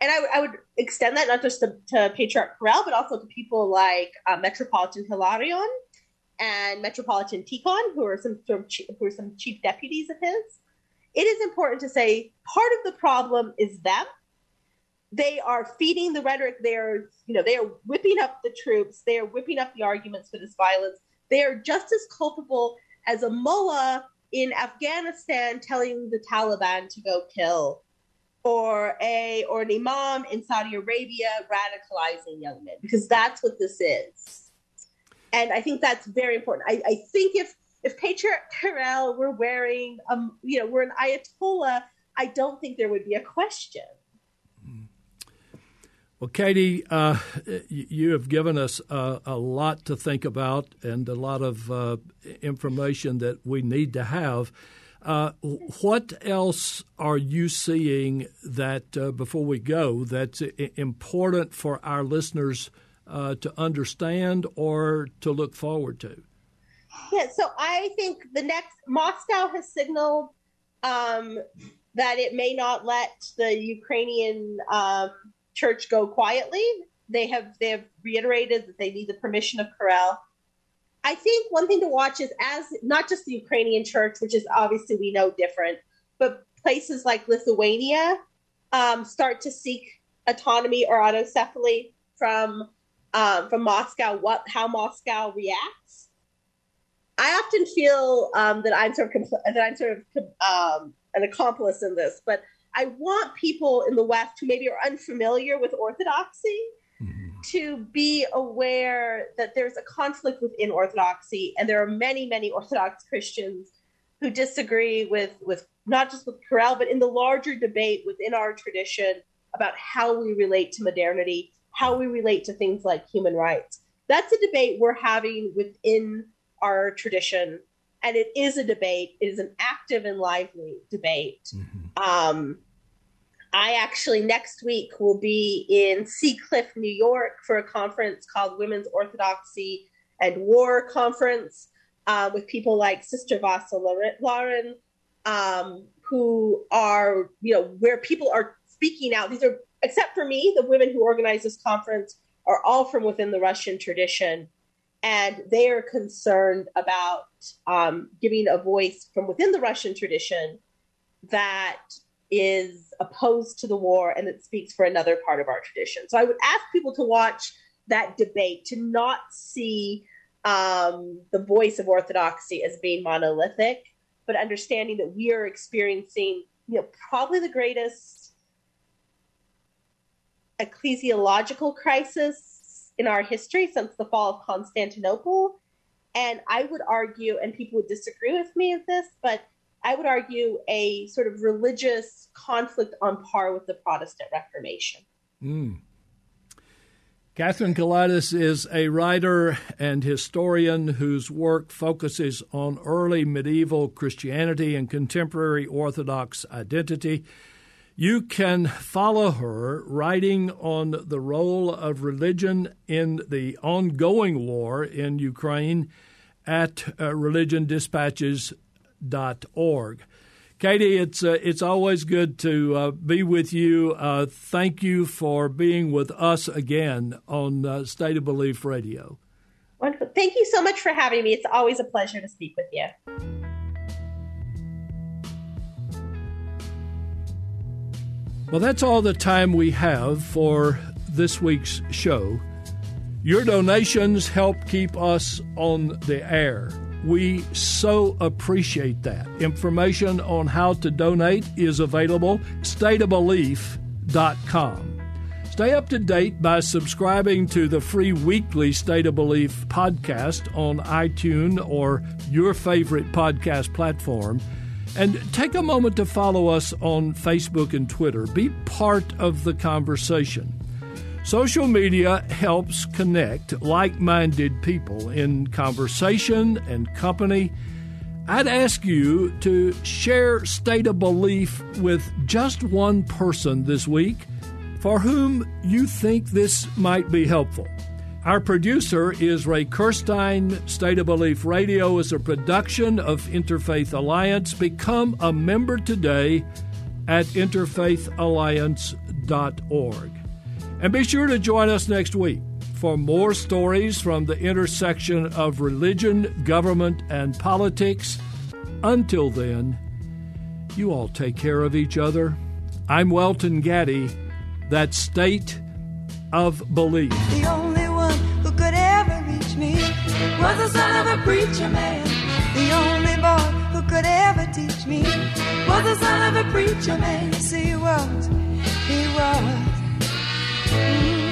and I, I, would extend that not just to, to Patriarch Kirill, but also to people like uh, Metropolitan Hilarion and Metropolitan Tikhon, who are some who are some chief deputies of his. It is important to say part of the problem is them. They are feeding the rhetoric. They are, you know, they are whipping up the troops. They are whipping up the arguments for this violence. They are just as culpable as a mullah in Afghanistan telling the Taliban to go kill or a or an imam in Saudi Arabia radicalizing young men because that's what this is. And I think that's very important. I, I think if if Patriarch Kirill were wearing um you know, were an Ayatollah, I don't think there would be a question. Well, Katie, uh, you have given us a, a, lot to think about and a lot of uh, information that we need to have. Uh, what else are you seeing that, uh, before we go, that's important for our listeners uh, to understand or to look forward to? Yeah, so I think the next, Moscow has signaled um, that it may not let the Ukrainian um, church go quietly. They have they have reiterated that they need the permission of Kirill I think one thing to watch is as not just the Ukrainian church, which is obviously we know different, but places like Lithuania um, start to seek autonomy or autocephaly from um, from Moscow. What how Moscow reacts. I often feel um, that I'm sort of that I'm sort of um, an accomplice in this, but I want people in the West who maybe are unfamiliar with Orthodoxy mm-hmm. to be aware that there's a conflict within Orthodoxy, and there are many, many Orthodox Christians who disagree with, with not just with Kirill, but in the larger debate within our tradition about how we relate to modernity, how we relate to things like human rights. That's a debate we're having within our tradition. And it is a debate, it is an active and lively debate. Mm-hmm. Um, I actually next week will be in Seacliff, New York for a conference called Women's Orthodoxy and War Conference uh, with people like Sister Vassa Larin, um, who are, you know, where people are speaking out. These are, except for me, the women who organize this conference are all from within the Russian tradition. And they are concerned about um, giving a voice from within the Russian tradition that is opposed to the war and that speaks for another part of our tradition. So I would ask people to watch that debate, to not see um, the voice of orthodoxy as being monolithic, but understanding that we are experiencing, you know, probably the greatest ecclesiological crisis in our history since the fall of Constantinople. And I would argue, and people would disagree with me with this, but I would argue, a sort of religious conflict on par with the Protestant Reformation. Mm. Katherine Kelaidis is a writer and historian whose work focuses on early medieval Christianity and contemporary Orthodox identity. You can follow her writing on the role of religion in the ongoing war in Ukraine at uh, religiondispatches.org. Katie, it's uh, it's always good to uh, be with you. Uh, thank you for being with us again on uh, State of Belief Radio. Wonderful. Thank you so much for having me. It's always a pleasure to speak with you. Well, that's all the time we have for this week's show. Your donations help keep us on the air. We so appreciate that. Information on how to donate is available stateofbelief.com. Stay up to date by subscribing to the free weekly State of Belief podcast on iTunes or your favorite podcast platform. And take a moment to follow us on Facebook and Twitter. Be part of the conversation. Social media helps connect like minded people in conversation and company. I'd ask you to share State of Belief with just one person this week for whom you think this might be helpful. Our producer is Ray Kirstein. State of Belief Radio is a production of Interfaith Alliance. Become a member today at interfaithalliance.org. And be sure to join us next week for more stories from the intersection of religion, government, and politics. Until then, you all take care of each other. I'm Welton Gaddy. That state of belief was the son of a preacher man. The only boy who could ever teach me was the son of a preacher man. See, he was. He was. Mm-hmm.